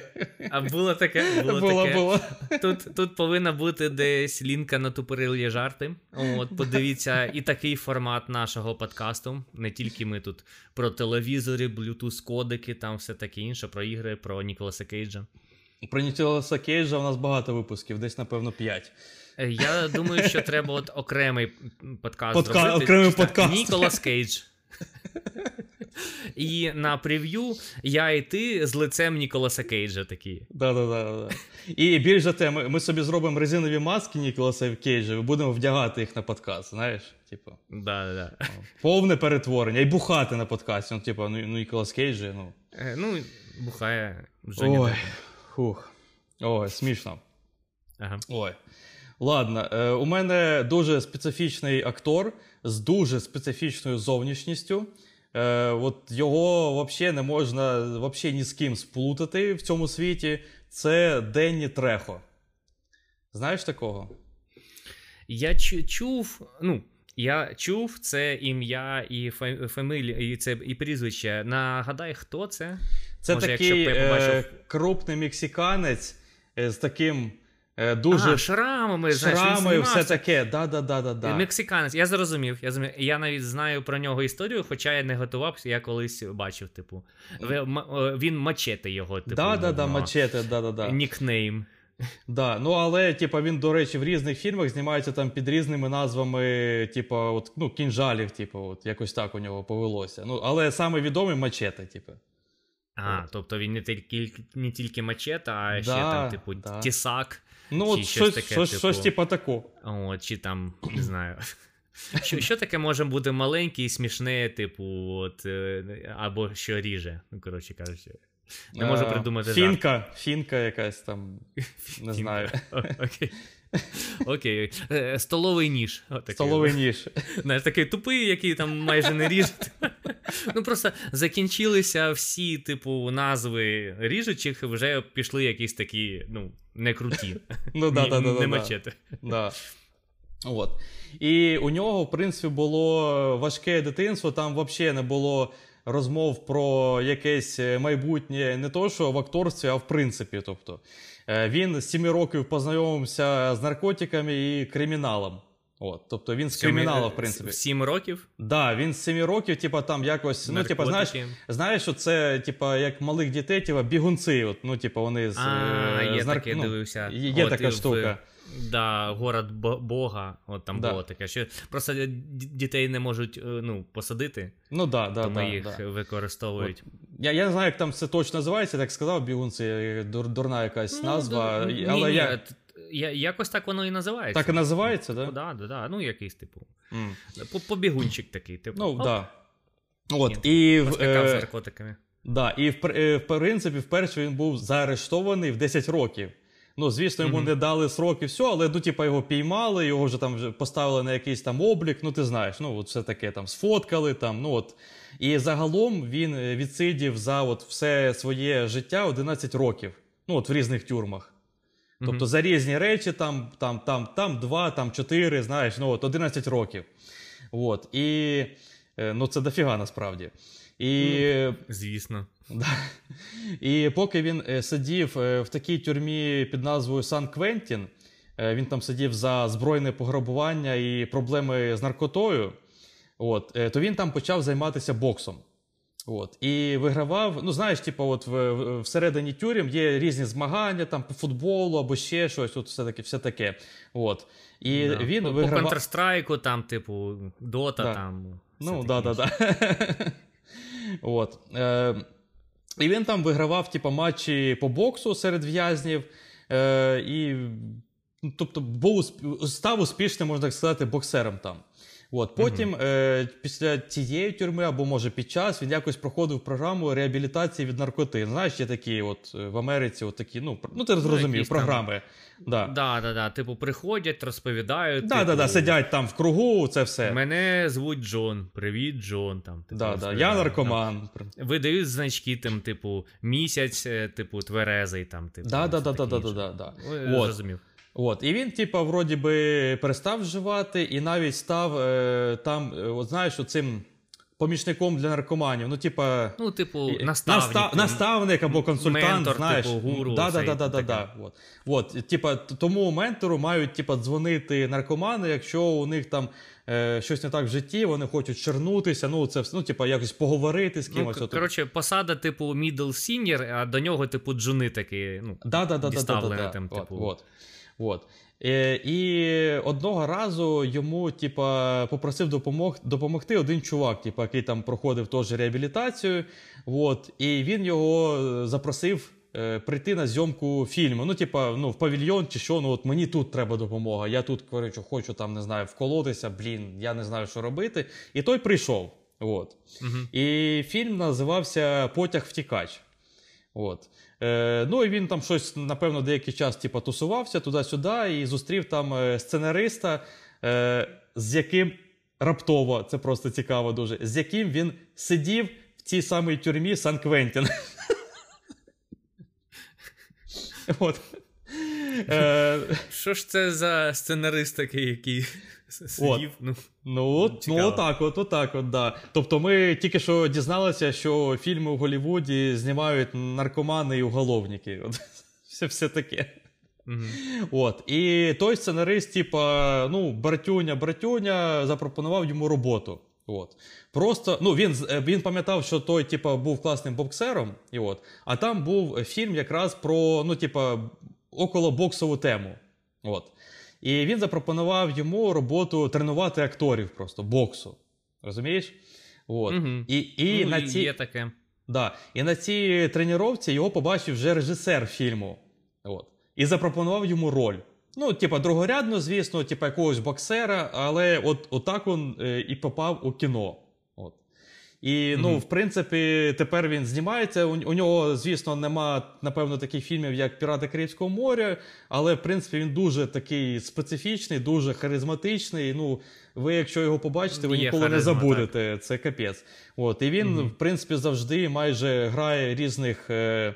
А було таке? Було, було таке. Було. Тут тут повинна бути десь лінка на тупорилі жарти. От, Подивіться, і такий формат нашого подкасту. Не тільки ми тут про телевізори, Bluetooth кодеки, там все таке інше, про ігри, про Ніколаса Кейджа. Про Ніколаса Кейджа у нас багато випусків, десь, напевно, 5. Е, я думаю, що треба от окремий подкаст Подка... зробити. Окремий подкаст. Ніколас Кейдж. І на прев'ю я і ти з лицем Ніколаса Кейджа такі. Да-да-да. І більш за те, ми, ми собі зробимо резинові маски Ніколаса Кейджа і будемо вдягати їх на подкаст, знаєш? Типу. Да-да-да. Повне перетворення. І бухати на подкасті. Ну, типу, ну, Ніколас Кейджа, ну. Е, ну, бухає Джоні Ой, Фух. Ой, смішно. Ага. Ой. Ладно, е, у мене дуже специфічний актор з дуже специфічною зовнішністю. Е, От Його взагалі не можна вообще ні з ким сплутати в цьому світі. Це Денні Трехо. Знаєш такого? Я чув. ну, я чув це ім'я і фамілія, і це і прізвище. Нагадай, хто це? Це Може, такий е, крупний мексиканець з таким Е, дуже а, шрамами, шрами, все таке. Да, да, да, да, да. Мексиканець, я зрозумів. Я зрозумів. Я навіть знаю про нього історію, хоча я не готувався, я колись бачив, типу. Він мачете його, типу. Да, да, да, мачете, да, да, да. Нікнейм. Да, ну але типу, він, до речі, в різних фільмах знімається там під різними назвами, типу, от, ну, кінжалів, типу, от якось так у нього повелося. Ну, але саме відомий мачете, типу. А, тобто він не тільки не тільки мачета, а да, ще там, типу, да. тісак. Ну, от щось таке, щось, типу, щось типу таку. От, Чи там, не знаю. Що що таке може бути маленьке і смішне, типу, от, е, або що ріже, ну, коротше кажучи. Не можу придумати. Фінка, жарт. фінка якась там. Не знаю. Окей. Окей. Е, столовий ніж. Отакий. Столовий ніж. Знаєш, такий тупий, який там майже не ріже. Ну просто закінчилися всі, типу, назви ріжучих, вже пішли якісь такі, ну, не круті. Ну, да, да, да, Не мачете. Да. От. І у нього, в принципі, було важке дитинство, там взагалі не було розмов про якесь майбутнє, не то, що в акторстві, а в принципі. Тобто, е, Він з 7 років познайомився з наркотиками і криміналом. От, Тобто він з криміналу, в принципі. В 7 років? Так, да, він з 7 років, типа, там якось. Ну, типа, знаєш, знаєш, що це, типа, як малих дітей, типа, бігунці. От, ну, типа, вони з. А, е, є з нар... таке, ну, дивився. Є от, така штука. Да, город Бога, от там да. було таке. що Просто дітей не можуть е, ну, посадити, ну, да, да, тому да, їх да. використовують. От. Я я не знаю, як там це точно називається, так сказав, бігунці, дур, дурна якась ну, назва. Ні, але ні, я... Я, Якось так воно і називається. Так і називається, так? Да? Да, да, Ну, якийсь, типу. Mm. Побігунчик такий, типу. Ну, так. Да. От, і в, е, з наркотиками. Да, і в, е, в принципі, вперше він був заарештований в 10 років. Ну, звісно, йому mm-hmm. не дали срок і все, але ну, типу, його піймали, його вже там вже поставили на якийсь там облік. Ну, ти знаєш, ну от все таке там сфоткали. там, ну от. І загалом він е, відсидів за от все своє життя 11 років. Ну, от в різних тюрмах. Тобто за різні речі, там там, там, там 2, там 4, знаєш, ну от 11 років. От. І е, ну, це дофіга насправді. І, ну, Звісно. Да. І поки він е, сидів е, в такій тюрмі під назвою Сан Квентін, він там сидів за збройне пограбування і проблеми з наркотою, от, то він там почав займатися боксом. От. І вигравав, ну знаєш, типу, от в, всередині тюрем є різні змагання там по футболу або ще щось, от все таке. все таке. От. І да. він по, вигравав... По Counter-Strike, там, типу, Dota, да. там. Ну, так, так, так. От. Е, І він там вигравав, типу, матчі по боксу серед в'язнів. Е, І, тобто, був, став успішним, можна так сказати, боксером там. От потім, mm-hmm. е, після цієї тюрми, або може під час, він якось проходив програму реабілітації від наркоти. Знаєш, є такі, от в Америці, от такі, ну ну ти зрозумів, ну, програми. Да. Да, да, да. Типу, приходять, розповідають. Да, типу, да, да, Сидять там в кругу, це все. Мене звуть Джон. Привіт, Джон. Там, типу, да, да, Я наркоман. Там, видають значки, там, типу, місяць, е, типу, тверезий. там, типу, Да, да, да, да, да, да, да. Зрозумів. От, І він, типа, вроді би, перестав вживати, і навіть став е, там, е, от знаєш, оцим помічником для наркоманів. Ну, типа, ну, типу, наставник, настав, наставник або консультант, ментор, знаєш. Типу, гуру, да, да, да, да, да, да. От. От, типа, тому ментору мають типа, дзвонити наркомани, якщо у них там е, щось не так в житті, вони хочуть чернутися, ну, це ну, типа, якось поговорити з ну, кимось. Ну, коротше, посада, типу, middle senior, а до нього, типу, джуни такі, ну, да, да, да, да, да, да, да. Там, типу. От, от. От. Е, І одного разу йому, типа, попросив допомог, допомогти один чувак, типа, який там проходив теж реабілітацію. От, І він його запросив е, прийти на зйомку фільму. Ну, типа, ну, в павільйон чи що, ну от мені тут треба допомога. Я тут коротше, хочу там, не знаю, вколотися, блін, я не знаю, що робити. І той прийшов. От. Угу. І фільм називався Потяг втікач. От. Е, Ну і він там щось, напевно, деякий час типу, тусувався туди-сюди і зустрів там е, сценариста, е, з яким раптово, це просто цікаво дуже, з яким він сидів в цій самій тюрмі Сан Квентін. От. Е, Що ж це за сценарист такий, який сидів? Ну, ну, ну отак, от, отак, от, да. Тобто ми тільки що дізналися, що фільми у Голлівуді знімають наркомани і уголовники. От, Все все таке. mm От. І той сценарист, типа, ну, братюня, братюня, запропонував йому роботу. От. Просто, ну, Він він пам'ятав, що той типа, був класним боксером, і от, а там був фільм якраз про ну, типа, околобоксову тему. От. І він запропонував йому роботу тренувати акторів просто боксу. Розумієш? От. Угу. І і, ну, на ці... є таке. Да. І на цій тренувці його побачив вже режисер фільму. От. І запропонував йому роль. Ну, типа, другорядно, звісно, типа якогось боксера, але от, отак він е, і попав у кіно. І ну, mm-hmm. в принципі, тепер він знімається. У, у нього, звісно, нема, напевно, таких фільмів, як Пірати Карибського моря, але в принципі він дуже такий специфічний, дуже харизматичний. Ну, ви, якщо його побачите, ви Є ніколи харизма, не забудете. Так. Це капець. От, І він, mm-hmm. в принципі, завжди майже грає різних е,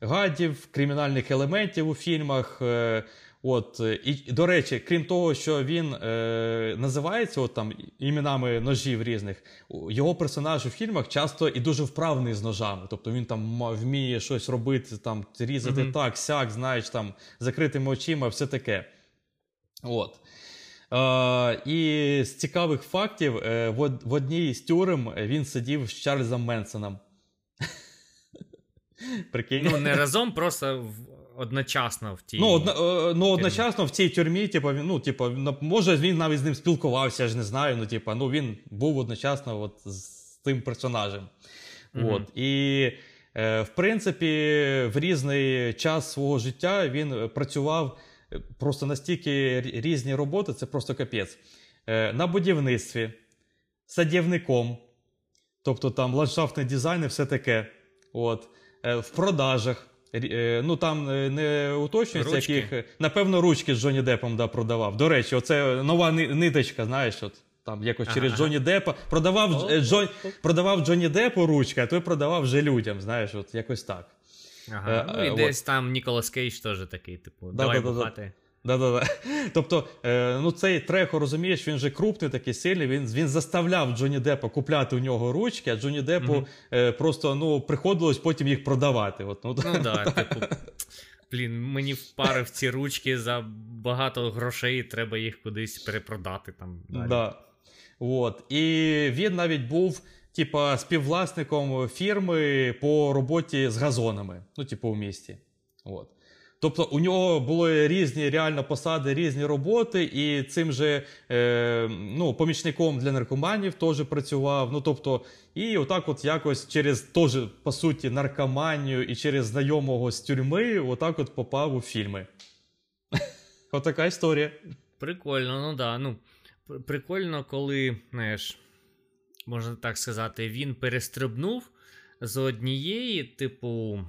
гадів, кримінальних елементів у фільмах. Е, От, І, до речі, крім того, що він е, називається от там іменами ножів різних, його персонаж у фільмах часто і дуже вправний з ножами. Тобто він там вміє щось робити, там різати mm-hmm. так, сяк, знаєш, там закритими очима, все таке. От. Е, І з цікавих фактів, е, в, в одній з тюрем він сидів з Чарльзом Менсоном. Прикинь? Ну, не разом, просто одночасно в тій. Ну, одно, е, ну одночасно в цій тюрмі, типу, ну, типу, може він навіть з ним спілкувався, я ж не знаю. Ну, типу, ну він був одночасно от, з тим персонажем. Mm-hmm. От. І, е, в принципі, в різний час свого життя він працював е, просто настільки різні роботи, це просто капець. Е, на будівництві, садівником, тобто там ландшафтний дизайн і все таке. От. Е, в продажах. Е, ну там е, не уточнюється, ручки. яких напевно ручки з Джоні Депом да, продавав. До речі, оце нова ниточка, знаєш, от там якось через ага. Джоні Депа продавав oh. Джон, продавав Джоні Депу ручки, а той продавав вже людям. Знаєш, от якось так. Ага. Ну і е, десь там Ніколас Кейдж теж такий, типу, да, давай да, бухати. Да-да-да. Тобто, е, ну цей Трехо, розумієш, він же крупний, такий сильний. Він він заставляв Джоні Деппа купляти у нього ручки, а Джоні Деппу mm-hmm. е, просто ну, приходилось потім їх продавати. От, Ну ну да, типу, блін, мені впарив ці ручки за багато грошей, треба їх кудись перепродати. там. Далі. Да. От. І він навіть був. Типа співвласником фірми по роботі з газонами, ну, типу, в місті. От. Тобто у нього були різні реально посади, різні роботи, і цим же е, ну, помічником для наркоманів теж працював. Ну тобто, і отак, от якось через теж, по суті, наркоманію і через знайомого з тюрми, отак от попав у фільми. Отака історія. Прикольно, ну да. ну. прикольно, коли, знаєш, можна так сказати, він перестрибнув з однієї, типу,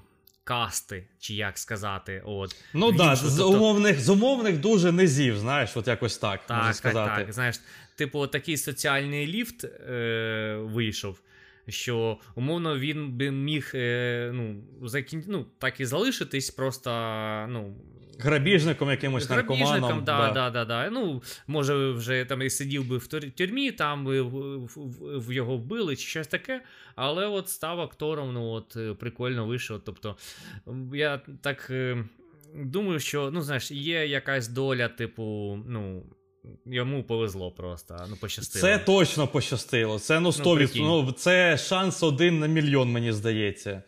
касти, чи як сказати. от. Ну так, да, з, тобто- умовних, з умовних дуже низів, знаєш, от якось так, можна Так, так, сказати. так. Знаєш, типу, такий соціальний ліфт е, вийшов. Що умовно він би міг е, ну, закін... ну, так і залишитись, просто ну, Грабіжником, якимось наркоманом. Грабіжником, да, да, да, да. Ну, може, вже там і сидів би в тюрмі, там би в, в, в його вбили чи щось таке. Але от став актором, ну от е, прикольно вийшов. Тобто, я так е, думаю, що ну, знаєш, є якась доля, типу, ну. Йому повезло просто, ну пощастило. Це точно пощастило. Це ну 100%. прикинь. Ну, це шанс один на мільйон, мені здається.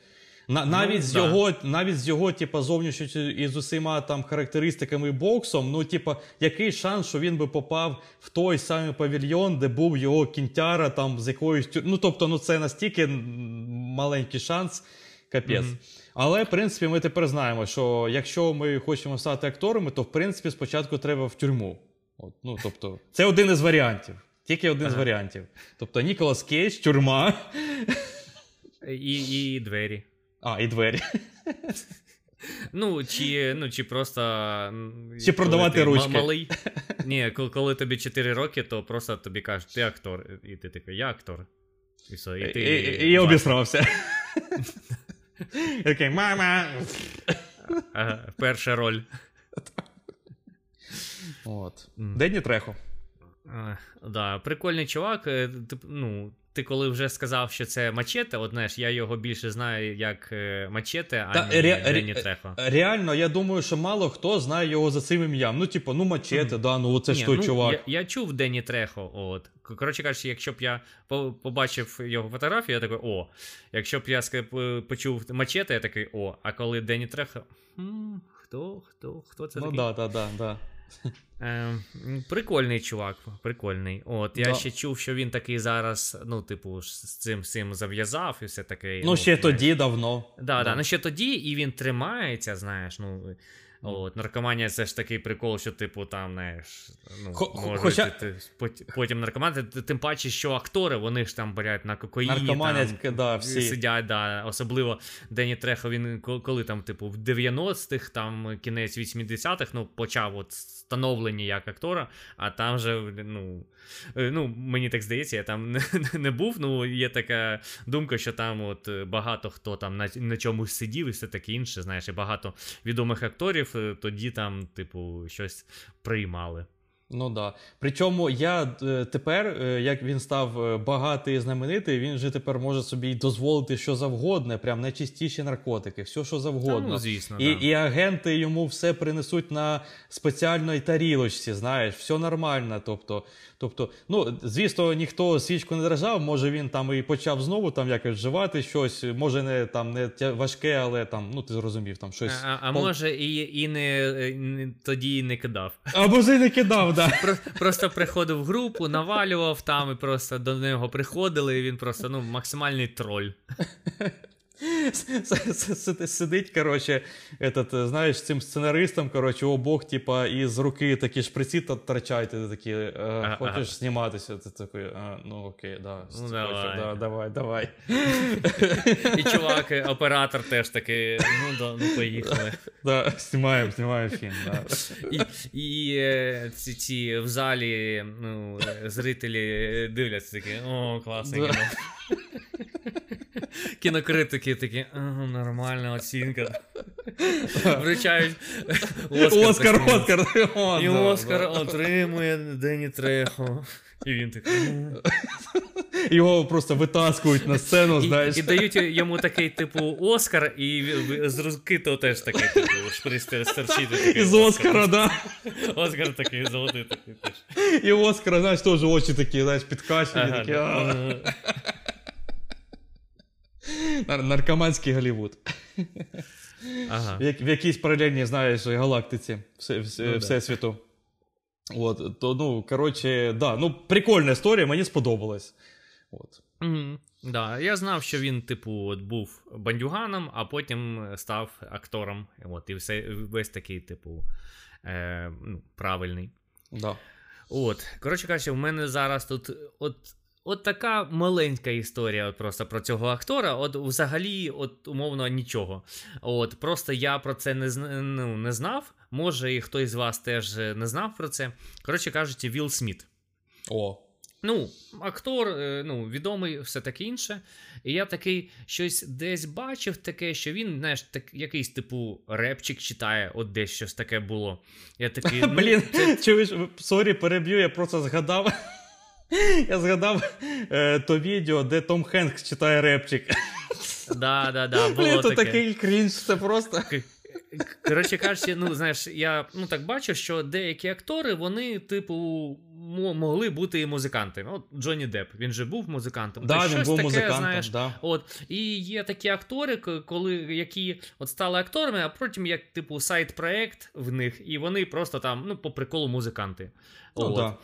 На, навіть, з да. його, навіть з його, типа, зовнішністю і з усіма там характеристиками і боксом, ну, типа, який шанс, що він би попав в той самий павільйон, де був його кінтяра, там з якоюсь Ну, тобто, ну це настільки маленький шанс, капець. Мгм. Але, в принципі, ми тепер знаємо, що якщо ми хочемо стати акторами, то в принципі спочатку треба в тюрму. От, ну, тобто, це один із варіантів. Тільки один з Ага. варіантів. Тобто Ніколас Кейдж, тюрма, І, і двері. А, і двері. Ну, чи, ну, чи просто. Чи продавати коли ручки. Малий. Ні, коли, коли тобі 4 роки, то просто тобі кажуть, ти актор. І ти такий, я актор. І все, і ти. І, і, і обісрався. Такий, мама. Перша роль. От. Денні Трехо. А, да, прикольний чувак. е, ну, ти коли вже сказав, що це мачете, от знаєш, я його більше знаю як е, мачете, а Та, не ре- ре- Трехо. Реально, я думаю, що мало хто знає його за цим ім'ям. Ну, типу, ну мачете, да, ну це ж той ну, чувак. Я, я чув Денні Трехо. От. Коротше кажучи, якщо б я побачив його фотографію, я такий о. Якщо б я почув мачете, я такий о. А коли Денні Трехо. «Хм, Хто, хто, хто це Ну такий? да, да, да, да. Е, прикольний чувак, прикольний. От, я Да. ще чув, що він такий зараз, ну, типу, з цим всім зав'язав і все таке. Ну, ще знаєш. тоді давно. Да, да, ну ще тоді, і він тримається, знаєш, ну. От, наркоманія це ж такий прикол, що, типу, там, знаєш, ну, може, хоча- ти, ти, потім наркомани, тим паче, що актори, вони ж там блядь, на кокаїні, Наркоманять, там, да, всі. сидять, да, особливо Дені Трехо, він коли там, типу, в 90-х, там, кінець 80-х, ну, почав от становлення як актора, а там же, ну, е, ну, мені так здається, я там не, не був, ну, є така думка, що там от багато хто там на, на чомусь сидів і все таке інше, знаєш, і багато відомих акторів тоді там, типу, щось приймали. Ну да. Причому я е, тепер, е, як він став е, багатий і знаменитий, він же тепер може собі й дозволити що завгодно, прям найчистіші наркотики, все що завгодно. Та, ну, звісно, і, да. і агенти йому все принесуть на спеціальній тарілочці, знаєш, все нормально. Тобто, тобто, ну, звісно, ніхто свічку не держав, може він там і почав знову там якось вживати щось, може не там не важке, але там, ну ти зрозумів, там щось. А, а може, і, і не, не тоді не кидав. А може й не кидав, да. Про, просто приходив в групу, навалював там, і просто до нього приходили, і він просто ну, максимальний троль. Сидить, короче, этот, е, знаєш, цим сценаристом, короче, обох, типа, із руки такі шприці торчать, і ти такі, е, хочеш зніматися? Ти такий, а, ну окей, да, Ну, хочеш, давай. да, давай, давай. І чувак, оператор теж такий, ну да, ну поїхали. Да, знімаємо, знімаємо фільм, да. І, і е, ці, ці в залі ну, е, зрителі дивляться такі, о, класне Да. Кіно. Кінокритики такі, ага, нормальна оцінка. Вручають Оскар. Оскар. Оскар, І Оскар отримує Дені Трехо. І він такий. Його просто витаскують на сцену, знаєш. І, дають йому такий, типу, Оскар, і з руки то теж такий, типу, шпристер стерчить. Із Оскара, да. Оскар такий золотий такий теж. І Оскара, знаєш, теж очі такі, знаєш, підкачені, такі. Нар- наркоманський Голлівуд. Ага. в, в якійсь паралельній, знаєш, галактиці все, все, Ну. Всесвіту. От, то, ну, коротше, да, ну, прикольна історія, мені сподобалась. От. Мгм. Да, я знав, що він, типу, от був бандюганом, а потім став актором. От, і все, весь такий, типу, е, ну, правильний. Да. От, коротше кажучи, в мене зараз тут от. От така маленька історія просто про цього актора. От взагалі, от умовно, нічого. От Просто я про це не ну, не знав. Може, і хтось з вас теж не знав про це. Коротше кажучи, Вілл Сміт. О. Ну, актор, е, ну, відомий, все таке інше. І я такий щось десь бачив таке, що він, знаєш, так, якийсь типу репчик читає, от десь щось таке було. Я такий, ну, Блін, чуєш, sorry, переб'ю, я просто згадав. Я згадав е, то відео, де Том Хенкс читає репчик. Да, да, да, було Блін, таке. такий крінж, це просто. Коротше кажучи, ну знаєш, я ну так бачу, що деякі актори, вони, типу, могли бути і музикантами. От Джонні Депп, він же був музикантом. Да, він був таке, музикантом, знаєш, да. От, і є такі актори, коли, які от стали акторами, а потім як, типу, side-проект в них, і вони просто там, ну, по приколу музиканти. Ну, от. да.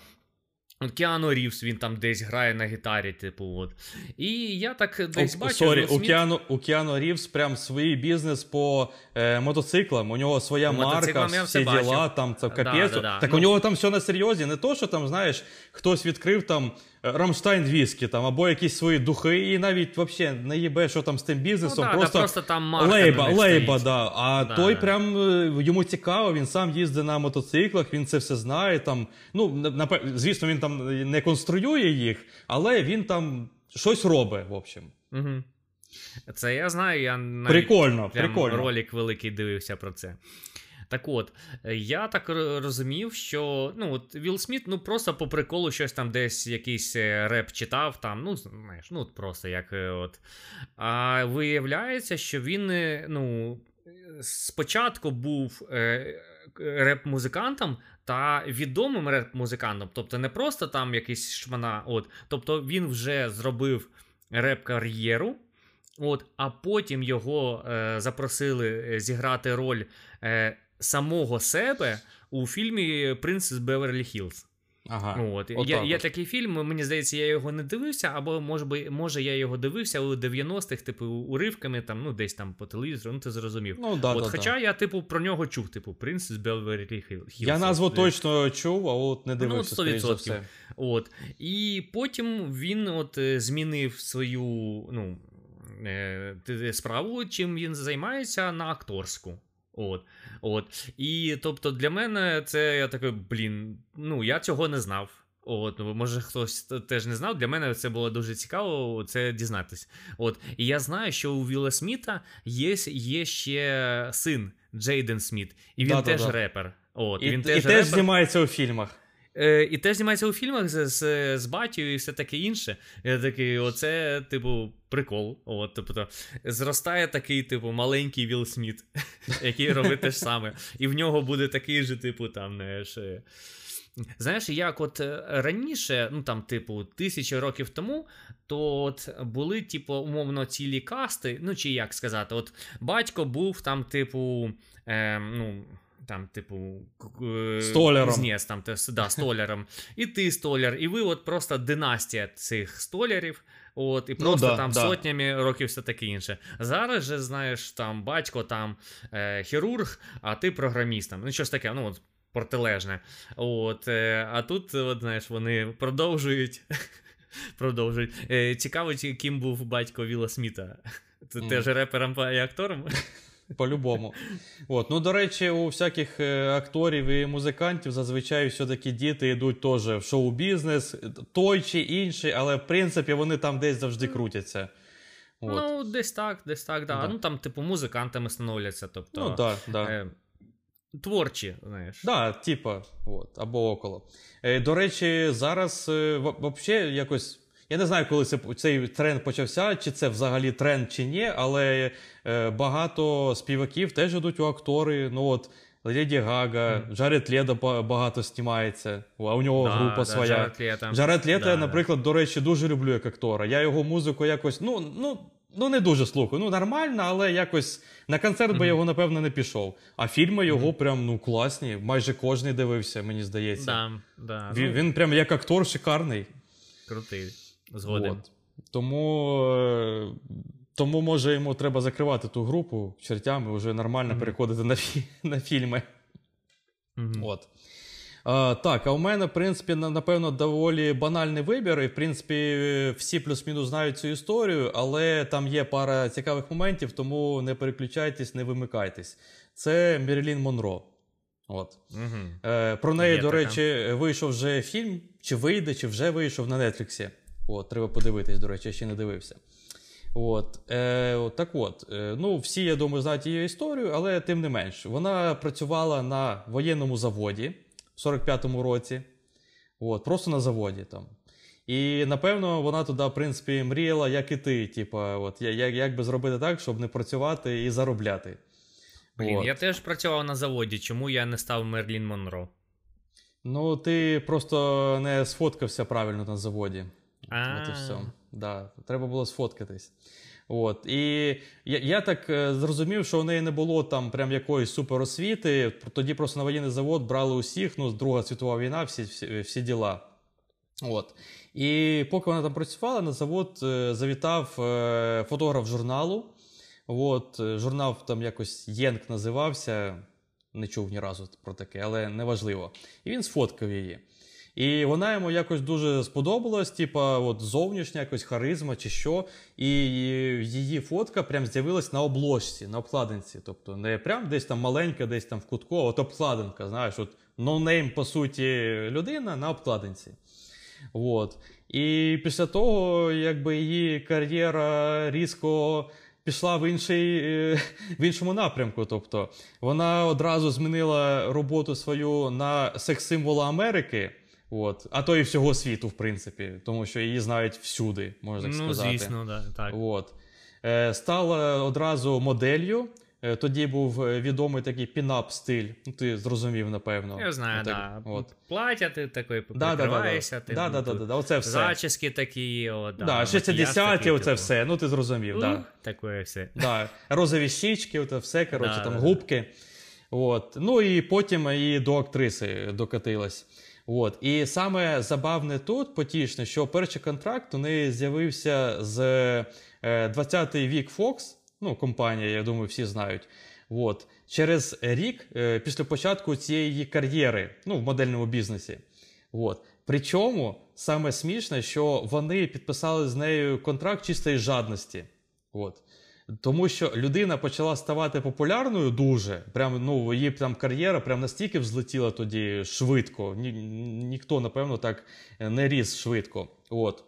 От Кіану Рівс, він там десь грає на гітарі, типу, от. І я так десь бачу. Sorry, Сміт... у Кіану, у Кіану Рівс прям свій бізнес по е, мотоциклам. У нього своя По марка, всі діла, бачив. там це капець. да, да. Так Ну- у нього там все на серйозі. Не то, що там, знаєш, хтось відкрив там Рамштайн віскі там, або якісь свої духи, і навіть взагалі не їбе, що там з тим бізнесом. Ну, да, просто, да, просто там марка лейба, лейба, да. А Да, той прям е, йому цікаво, він сам їздить на мотоциклах, він це все знає. Там, ну, звісно, він там не конструює їх, але він там щось робить, в общем. Угу. Це я знаю, я навіть Прикольно, прям прикольно. ролик великий дивився про це. Так от, е, я так розумів, що ну, от Вілл Сміт ну, просто по приколу щось там десь якийсь е, реп читав, там, ну, знаєш, ну, от просто як. е, от. А виявляється, що він ну, спочатку був реп-музикантом та відомим реп-музикантом. Тобто не просто там якийсь шмана, от, тобто він вже зробив реп-кар'єру. От, а потім його е, запросили зіграти роль е, самого себе у фільмі Принц з Беверлі Хіллз. Ага. От. отак Є, є от. такий фільм, мені здається, я його не дивився, або може, би, може я його дивився у 90-х, типу, уривками, там, ну, десь там по телевізору, ну ти зрозумів. Ну, да, от, да, хоча да. я, типу, про нього чув, типу, Принц з Беверлі Хіллз. Я назву От, точно чув, а от не Ну, дивився. от скоріш за 100%. все. От. І потім він от е, змінив свою ну, е, справу, чим він займається на акторську. От. От. І тобто для мене це я такий, блін, ну я цього не знав. От, ну, може, хтось теж не знав. Для мене це було дуже цікаво це дізнатись. От. І я знаю, що у Віла Сміта є, є ще син Джейден Сміт, і він Да-да-да. теж репер. От, І, він і теж, теж репер. знімається у фільмах. Е, і теж знімається у фільмах з, з, з батькою і все таке інше. Я такий, оце, типу, прикол. От, тобто, зростає такий, типу, маленький Вілл Сміт, який робить те ж саме. І в нього буде такий же, типу, там, знаєш. е, Знаєш, як от е, раніше, ну там, типу, тисячі років тому, то от були, типу, умовно, цілі касти, ну чи як сказати, от батько був там, типу, е, ну. Там, типу, Столяром. кузнець, там, те, да, столяром. І ти столяр, і ви от просто династія цих столярів. От, і Ну просто да, там да. сотнями років все таке інше. Зараз же, знаєш, там батько там е, хірург, а ти програміст. Там. Ну, щось таке, ну от протилежне. От, е, а тут, от, знаєш, вони продовжують. продовжують. Е, цікаво, ким був батько Віла Сміта. Ти Мгм. теж репером і актором? По-любому. От. Ну, до речі, у всяких е, акторів і музикантів зазвичай все-таки діти йдуть теж в шоу-бізнес, той чи інший, але в принципі вони там десь завжди крутяться. От. Ну, десь так, десь так, да. Да. Ну там, типу, музикантами становляться. Тобто, Ну, да, да. е, творчі, знаєш. Да, типа, от, або около. Е, до речі, зараз е, взагалі якось. Я не знаю, коли це, цей тренд почався, чи це взагалі тренд, чи ні, але е, багато співаків теж йдуть у актори. Ну от Леді Гага, Мгм. Джаред Ледо багато знімається, а у нього Да, група да, своя. Джаред Лето. Джаред Лето, Да, я, наприклад, до речі, дуже люблю як актора. Я його музику якось, ну, ну, ну не дуже слухаю. Ну, нормально, але якось на концерт би Мгм. його, напевно, не пішов. А фільми його прям ну класні. Майже кожний дивився, мені здається. Да, да, Він, ну, він прям як актор шикарний. крутий. Згоден. От. Тому, е, тому, може, йому треба закривати ту групу чертями, вже нормально Мгм. переходити на, фі- на фільми. Мгм. От. А, Так, а у мене, в принципі, напевно, доволі банальний вибір. І в принципі, всі плюс-мінус знають цю історію, але там є пара цікавих моментів, тому не переключайтесь, не вимикайтесь. Це Мерілін Монро. От. Угу. Е, Про неї, є до така. речі, вийшов вже фільм, чи вийде, чи вже вийшов на Нетфліксі. От, Треба подивитись, до речі, я ще не дивився. От, е, Так от, е, ну, всі, я думаю, знають її історію, але тим не менш, вона працювала на воєнному заводі в 45-му році. От, Просто на заводі там. І напевно вона туди, в принципі, мріяла, як і ти. Типа, от, як як би зробити так, щоб не працювати і заробляти. Блін, от. я теж працював на заводі, чому я не став Мерлін Монро? Ну, ти просто не сфоткався правильно на заводі. От і все. Да, Треба було сфоткатись. От. І я я так е, зрозумів, що у неї не було там прям якоїсь суперосвіти. Тоді просто на воєнний завод брали усіх, ну, Друга світова війна, всі всі, всі діла. От. І поки вона там працювала, на завод е, завітав е, фотограф журналу. От, Журнал там якось Єнк називався. Не чув ні разу про таке, але неважливо. І він сфоткав її. І вона йому якось дуже сподобалась, типа, от зовнішня якось харизма чи що. І її фотка прям з'явилась на обложці, на обкладинці. Тобто не прям десь там маленька, десь там в кутку, а от обкладинка, знаєш, от no name, по суті, людина на обкладинці. От. І після того, якби її кар'єра різко. Пішла в інший, е, в іншому напрямку. Тобто вона одразу змінила роботу свою на секс-символа Америки. От. А то і всього світу, в принципі, тому що її знають всюди, можна так ну, сказати. Ну, звісно, да, так. От. Е, Стала одразу моделлю. Е, тоді був е, відомий такий пінап стиль. Ну, ти зрозумів, напевно. Я знаю, так. Да. От. Плаття ти такий прикриваєшся, да, да, да. да, да, да, оце все. зачіски такі, о, да, да, 60-ті, оце типу. все, ну ти зрозумів. Uh, да. Таке все. Да. Розові щічки, оце все, коротше, там губки. От. Ну і потім і до актриси докатилась. От. І саме забавне тут потішне, що перший контракт у неї з'явився з 20-й е, вік Fox, ну, компанія, я думаю, всі знають. От. Через рік е, після початку цієї кар'єри ну, в модельному бізнесі. От. Причому саме смішне, що вони підписали з нею контракт чистої жадності. От. Тому що людина почала ставати популярною дуже. Прям ну її там кар'єра прям настільки взлетіла тоді швидко. Ні, Ніхто, напевно, так не ріс швидко. От.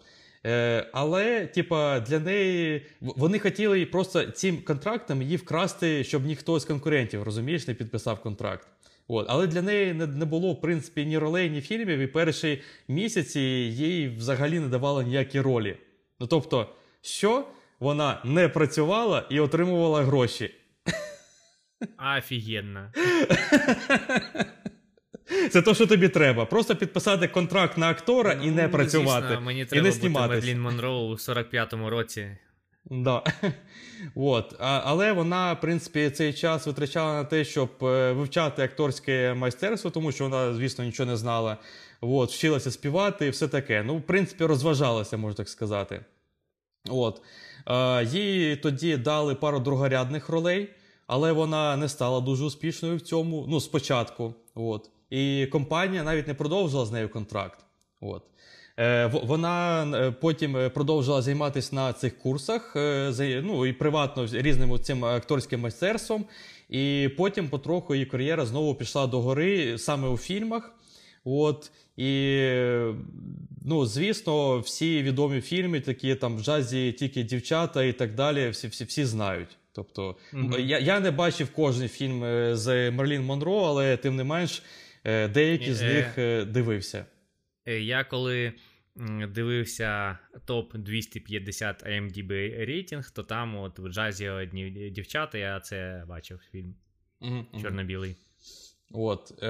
Е, Але, типа, для неї вони хотіли просто цим контрактом її вкрасти, щоб ніхто з конкурентів, розумієш, не підписав контракт. От. Але для неї не, не було, в принципі, ні ролей, ні фільмів, і перші місяці їй взагалі не давали ніякі ролі. Ну тобто, що? Вона не працювала і отримувала гроші. Офігенно. Це то, що тобі треба. Просто підписати контракт на актора ну, і не працювати. Звісно, мені і треба не бути Мерлін Монро у 45-му році. Да. От. А, Але вона, в принципі, цей час витрачала на те, щоб е, вивчати акторське майстерство, тому що вона, звісно, нічого не знала. От, Вчилася співати і все таке. Ну, в принципі, розважалася, можна так сказати. От. Їй тоді дали пару другорядних ролей, але вона не стала дуже успішною в цьому. Ну, спочатку. От. І компанія навіть не продовжила з нею контракт. От. Е, вона е, потім е, продовжила займатися на цих курсах, ну і приватно різним цим акторським майстерством. І потім потроху її кар'єра знову пішла до гори саме у фільмах. От, І, ну, звісно, всі відомі фільми, такі там в джазі тільки дівчата і так далі, всі всі, всі знають. Тобто, mm-hmm. я я не бачив кожен фільм е, з Мерлін Монро, але тим не менш, е, деякі з них е, дивився. Я коли дивився топ 250 IMDb рейтинг, то там от в джазі одні дівчата, я це бачив фільм. Mm-hmm. Чорно-білий. От, е,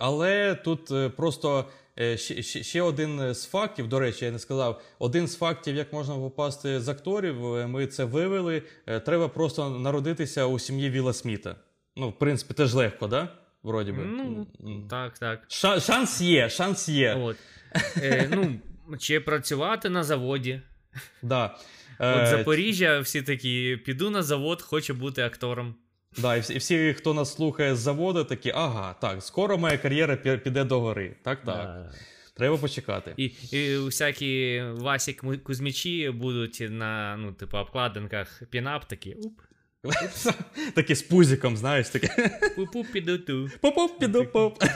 Але тут просто е, ще, ще один з фактів, до речі, я не сказав, один з фактів, як можна попасти з акторів, е, ми це вивели. Е, треба просто народитися у сім'ї Віла Сміта. Ну, в принципі, теж легко, да? Вроді би. Ну, Так, так. Ша- шанс є, шанс є. От. Е, ну, Чи працювати на заводі. Да. От Запоріжжя всі такі: піду на завод, хочу бути актором. Да, і всі, і всі, хто нас слухає з заводу, такі, ага, так, скоро моя кар'єра піде до гори. Так, так. Да. Треба почекати. І, і всякі Васі Кузьмічі будуть на ну, типу, обкладинках пінап такі уп, Такі з пузиком, знаєш, таке. пу-пу піду ту. Поп-поп, піду поп.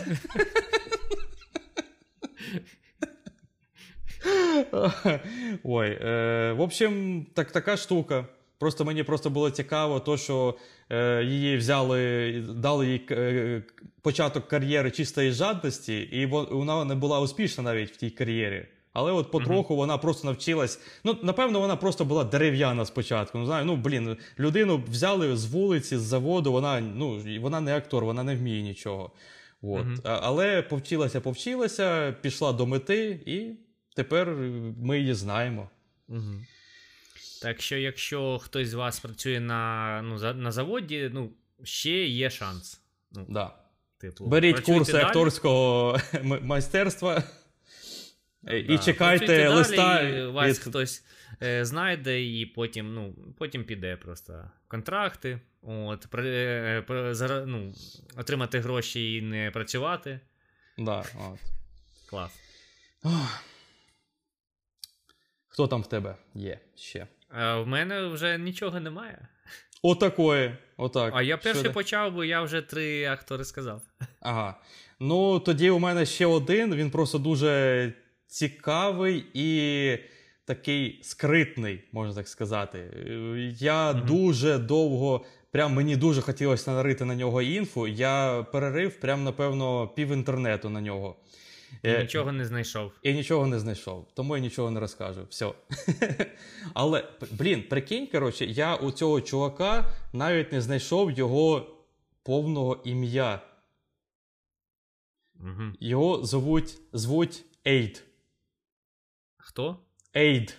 Ой, е, в общем, так, така штука. Просто мені просто було цікаво, то, що е, її взяли, дали їй е, початок кар'єри чисто із жадності, і вона не була успішна навіть в тій кар'єрі. Але от потроху вона просто навчилась. Ну, напевно, вона просто була дерев'яна спочатку. Ну, знаю, ну блін, людину взяли з вулиці, з заводу. Вона ну вона не актор, вона не вміє нічого. От. А- Але повчилася, повчилася, пішла до мети, і тепер ми її знаємо. Угу. Так що, якщо хтось з вас працює на, ну, за, на заводі, ну, ще є шанс. Ну, Да. типу, Беріть працюйте курси далі. акторського майстерства і Да, чекайте працюйте листа. Далі, і вас від- хтось е, знайде, і потім, ну, потім піде просто контракти. От, при, е, при- зара- ну, отримати гроші і не працювати. Да, от. Клас. Ох. Хто там в тебе є ще? А в мене вже нічого немає. Отакої. Отак. А я Що перший ти? почав, бо я вже три актори сказав. Ага. Ну, тоді у мене ще один. Він просто дуже цікавий і такий скритний, можна так сказати. Я Мгм. дуже довго, прям мені дуже хотілося нарити на нього інфу. Я перерив, прям, напевно, пів інтернету на нього. І Е, нічого не знайшов. І нічого не знайшов, тому я нічого не розкажу. Все. Але, блін, прикинь, коротше, я у цього чувака навіть не знайшов його повного ім'я. Угу. Його звуть, звуть Ейд. Хто? Ейд.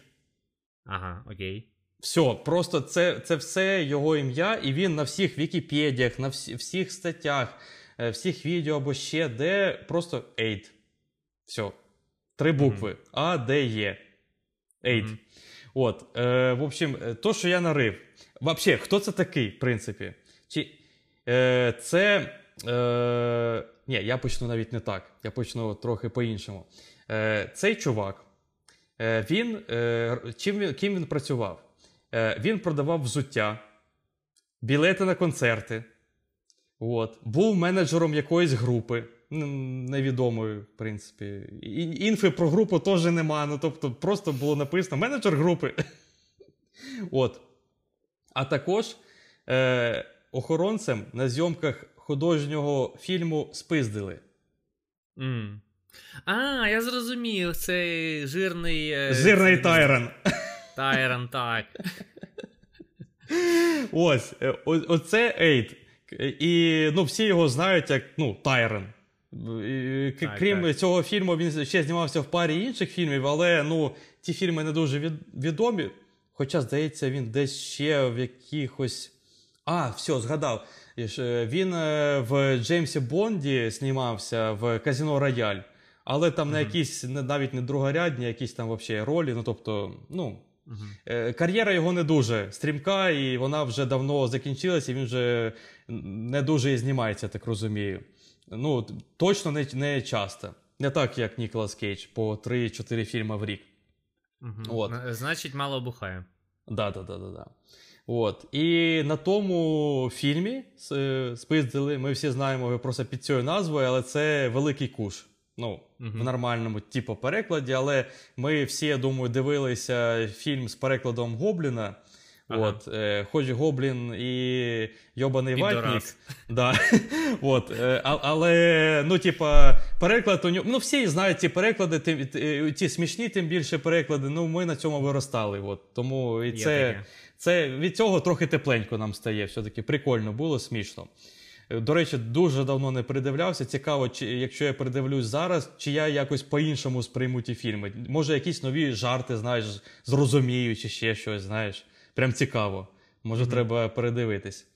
Ага, окей. Все, просто це, це все його ім'я, і він на всіх Вікіпедіях, на всі, всіх статтях, е, всіх відео або ще де просто Ейд. Все. Три букви. А, Д, Є. Ейд. От, е, в общем, е, то, що я нарив. Вообще, хто це такий, в принципі? Чи, е, це. Е, ні, я почну навіть не так. Я почну трохи по-іншому. Е, цей чувак, е, він, е, чим він, ким він працював? Е, він продавав взуття, білети на концерти. От. Був менеджером якоїсь групи, невідомої, в принципі. І- Інфи про групу теж нема. Ну, тобто, просто було написано менеджер групи. От. А також е, охоронцем на зйомках художнього фільму спиздили. М. А, я зрозумів, цей жирний. е, Жирний це- Тайрон. Тайрон, так. Ось, е, оце Ейд. І ну, всі його знають як ну, Тайрон. Так, Крім так. цього фільму, він ще знімався в парі інших фільмів, але ну, ті фільми не дуже від, відомі. Хоча, здається, він десь ще в якихось. А, все, згадав. Е, Він е, в Джеймсі Бонді знімався в Казіно Рояль, але там на Мгм. якісь не- навіть не другорядні, якісь там вообще ролі. Ну, тобто, ну. Е, Кар'єра його не дуже стрімка, і вона вже давно закінчилася, і він вже не дуже і знімається, так розумію. Ну, точно не, не часто. Не так, як Ніколас Кейдж, по 3-4 фільми в рік. Мгм. От. Значить, мало бухає. Да, да, да, да, да. От. І на тому фільмі е, спиздили, ми всі знаємо його просто під цією назвою, але це Великий Куш. Ну, Мгм. в нормальному типу перекладі, але ми всі, я думаю, дивилися фільм з перекладом Гобліна. Ага. От, е, хоч Гоблін і Йобаний Підорас. Ватнік. Да. От, е, а, але, ну, типа, переклад у нього. Ну, всі знають ці переклади, тим, ті, ті смішні, тим більше переклади. Ну, ми на цьому виростали. От, тому і це, це від цього трохи тепленько нам стає. Все-таки прикольно було, смішно. Е, До речі, дуже давно не придивлявся. Цікаво, чи якщо я придивлюсь зараз, чи я якось по-іншому сприйму ті фільми. Може, якісь нові жарти, знаєш, зрозумію, чи ще щось, знаєш. Прям цікаво. Може, Мгм. треба передивитись.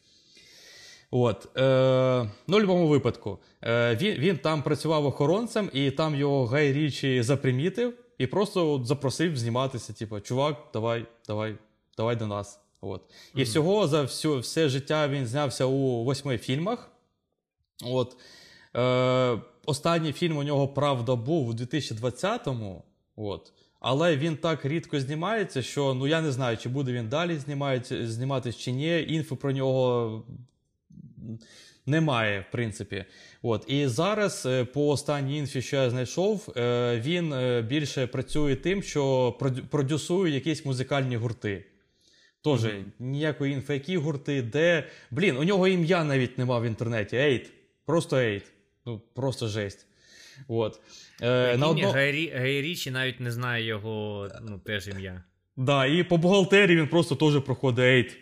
От, е, ну, в будь-якому випадку, е, він, він там працював охоронцем, і там його Гай Річі запримітив і просто от запросив зніматися. Типу, чувак, давай, давай, давай до нас. От. І mm-hmm. всього за всю, все життя він знявся у восьми фільмах. От. Е, Останній фільм у нього, правда, був у 2020-му. От. Але він так рідко знімається, що ну я не знаю, чи буде він далі зніматися чи ні. Інфи про нього немає, в принципі. От. І зараз, е, по останній інфі, що я знайшов, е, він е, більше працює тим, що продюсує якісь музикальні гурти. Тоже mm-hmm. ніякої інфи, які гурти, де. Блін, у нього ім'я навіть нема в інтернеті. Ейд. Просто Ейд. Ну, просто жесть. От. Е, на одно... Гай Річі навіть не знає його ну, теж ім'я. Да, і по бухгалтерії він просто теж проходить Ейд.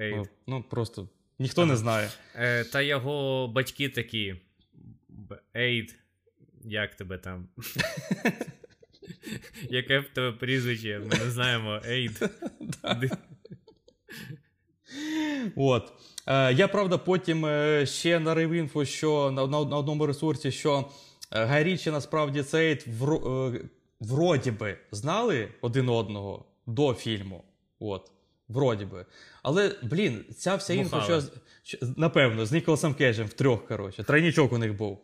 Ейд. Ну, просто ніхто ага. не знає. Е, Та його батьки такі. Ейд. Як тебе там? Яке в тебе прізвище? Ми не знаємо Ейд. От. Е, Я правда потім е, ще нарив інфу, що на одному ресурсі, що е, Гайрічі насправді цей е, вроді би знали один одного до фільму. От. Вроді би. Але, блін, ця вся інфа, що, напевно, з Ніколасом Кежем в трьох, коротше, тройнічок у них був.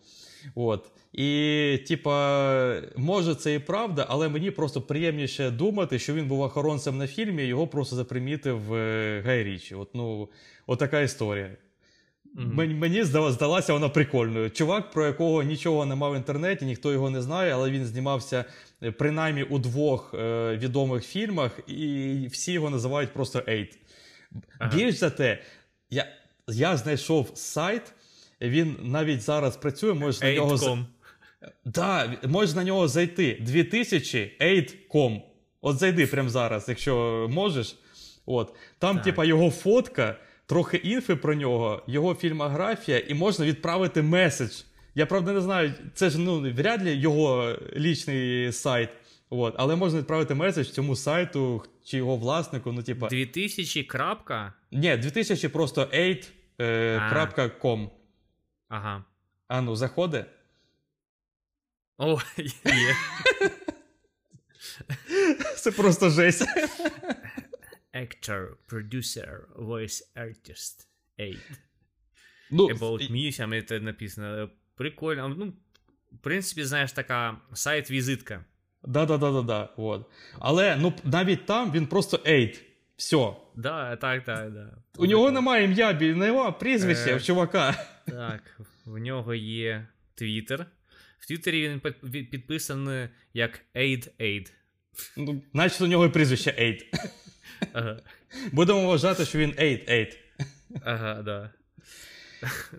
От. І, типа, може, це і правда, але мені просто приємніше думати, що він був охоронцем на фільмі, його просто запримітив е, Гай Річі. От, ну, Отака історія. Mm-hmm. Мені здалася вона прикольною. Чувак, про якого нічого нема в інтернеті, ніхто його не знає, але він знімався е, принаймні у двох е, відомих фільмах, і всі його називають просто Ейт. Ага. Більш за те, я я знайшов сайт, він навіть зараз працює, можеш на нього Да, можеш на нього зайти 2008.com. От зайди прямо зараз, якщо можеш. От. Там, типа, його фотка трохи інфи про нього, його фільмографія, і можна відправити меседж. Я правда не знаю, це ж ну, вряд ли його лічний сайт. От, але можна відправити меседж цьому сайту чи його власнику. ну, типа... 2000 крапка? Ні, 2000 просто 8.com. Е, ага. А ну, заходи. О, є. Це просто жесть. actor, producer, voice artist, aid. Ну, About me, там це написано. Прикольно. Ну, в принципі, знаєш, така сайт-візитка. Да-да-да-да-да. Вот. Але ну, навіть там він просто aid. Все. Да, так, так, да. У нього немає ім'я, немає прізвища в чувака. Так, в нього є Твіттер. В Твіттері він підписаний як Aid Aid. Ну, Значить, у нього і прізвище Aid. Ага. Будемо вважати, що він 8-8. Ага, да.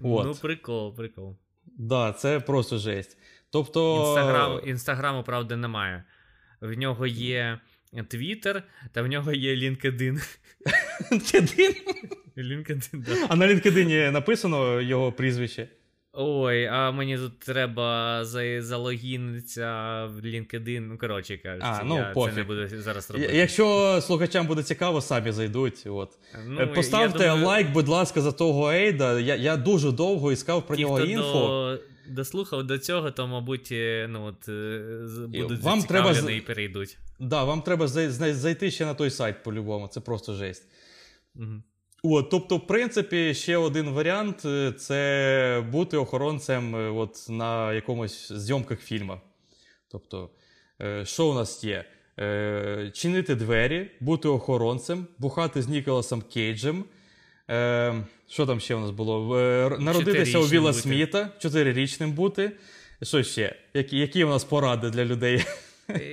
От. Ну, прикол, прикол. Да, це просто жесть. Тобто. Інстаграм, Інстаграму, правда, немає. В нього є Твіттер, та в нього є LinkedIn. LinkedIn? LinkedIn, да. А на LinkedIn написано його прізвище. Ой, а мені тут треба залогінитися в LinkedIn. Ну, коротше кажучи, а, ну, я пофіг. це не буду зараз робити. Якщо слухачам буде цікаво, самі зайдуть. От. Ну, Поставте думаю... лайк, будь ласка, за того Ейда. Я я дуже довго іскав про Ті, нього інфо. До... Дослухав до цього, то, мабуть, е, ну, от, е, будуть вам треба і перейдуть. Да, вам треба зайти ще на той сайт по-любому, це просто жесть. Угу. От, Тобто, в принципі, ще один варіант е, це бути охоронцем е, от, на якомусь зйомках фільму. Тобто, е, що у нас є? Чинити двері, бути охоронцем, бухати з Ніколасом Кейджем. Що там ще у нас було? Народитися у Віла бути. Сміта, чотирирічним бути. Що ще? Які, які у нас поради для людей?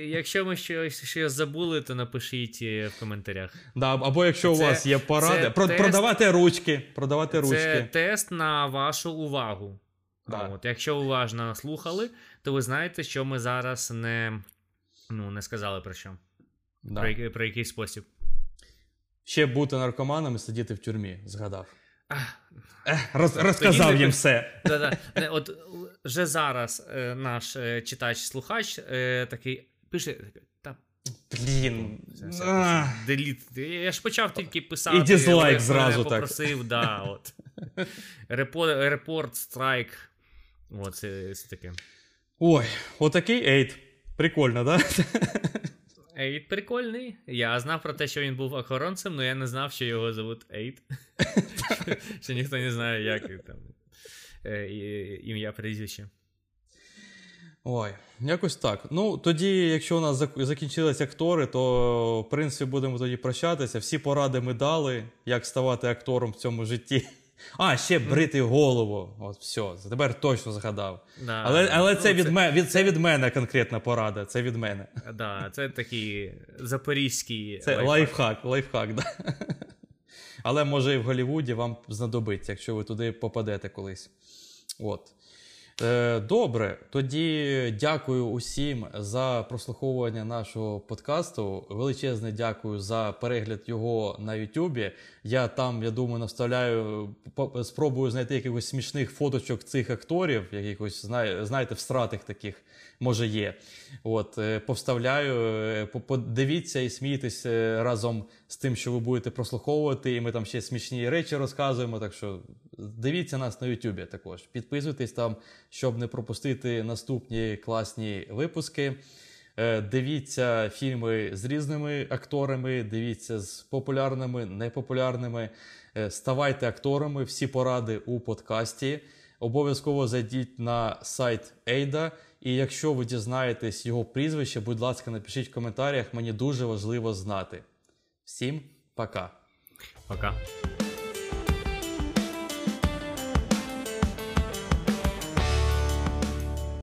Якщо ми щось щось забули, то напишіть е, в коментарях. Да, Або якщо це, у вас є поради, про, тест, продавати ручки. Продавати ручки. Це тест на вашу увагу. Да. От, Якщо уважно слухали, то ви знаєте, що ми зараз не ну, не сказали про що. Да. Про, про який спосіб. Ще бути наркоманом і сидіти в тюрмі, згадав. Роз, розказав їм все. Да-да. От вже зараз е, наш е, читач-слухач е, такий пише. Та, Блін. Деліт. Я ж почав тільки писати. І дизлайк зразу так. попросив, да, от. Report, report strike. От, це, це таке. Ой, отакий Ейд. Прикольно, да? Ейд прикольний. Я знав про те, що він був охоронцем, але я не знав, що його зовут Ейд. Що ніхто не знає, як там е, ім'я прізвище. Ой, якось так. Ну, тоді, якщо у нас зак- закінчились актори, то в принципі будемо тоді прощатися. Всі поради ми дали, як ставати актором в цьому житті. А, ще брити голову. От все, тепер точно згадав. Да. Але, але це, Ну, від мене, від, це від мене конкретна порада. Це від мене. Да, це такий запорізький Це лайфхак. лайфхак, лайфхак, да. Але може і в Голлівуді вам знадобиться, якщо ви туди попадете колись. От. Е, добре, тоді дякую усім за прослуховування нашого подкасту. Величезне дякую за перегляд його на Ютубі. Я там, я думаю, наставляю, спробую знайти якихось смішних фоточок цих акторів, якихось, знає- знаєте, встратих таких, може є. От, е, повставляю, е, подивіться і смійтесь е, разом з тим, що ви будете прослуховувати. І ми там ще смішні речі розказуємо. Так що дивіться нас на Ютубі також. Підписуйтесь там, щоб не пропустити наступні класні випуски. Дивіться фільми з різними акторами, дивіться з популярними, непопулярними. Ставайте акторами, всі поради у подкасті. Обов'язково зайдіть на сайт Ейда. І якщо ви дізнаєтесь його прізвище, будь ласка, напишіть в коментарях. Мені дуже важливо знати. Всім пока! Пока.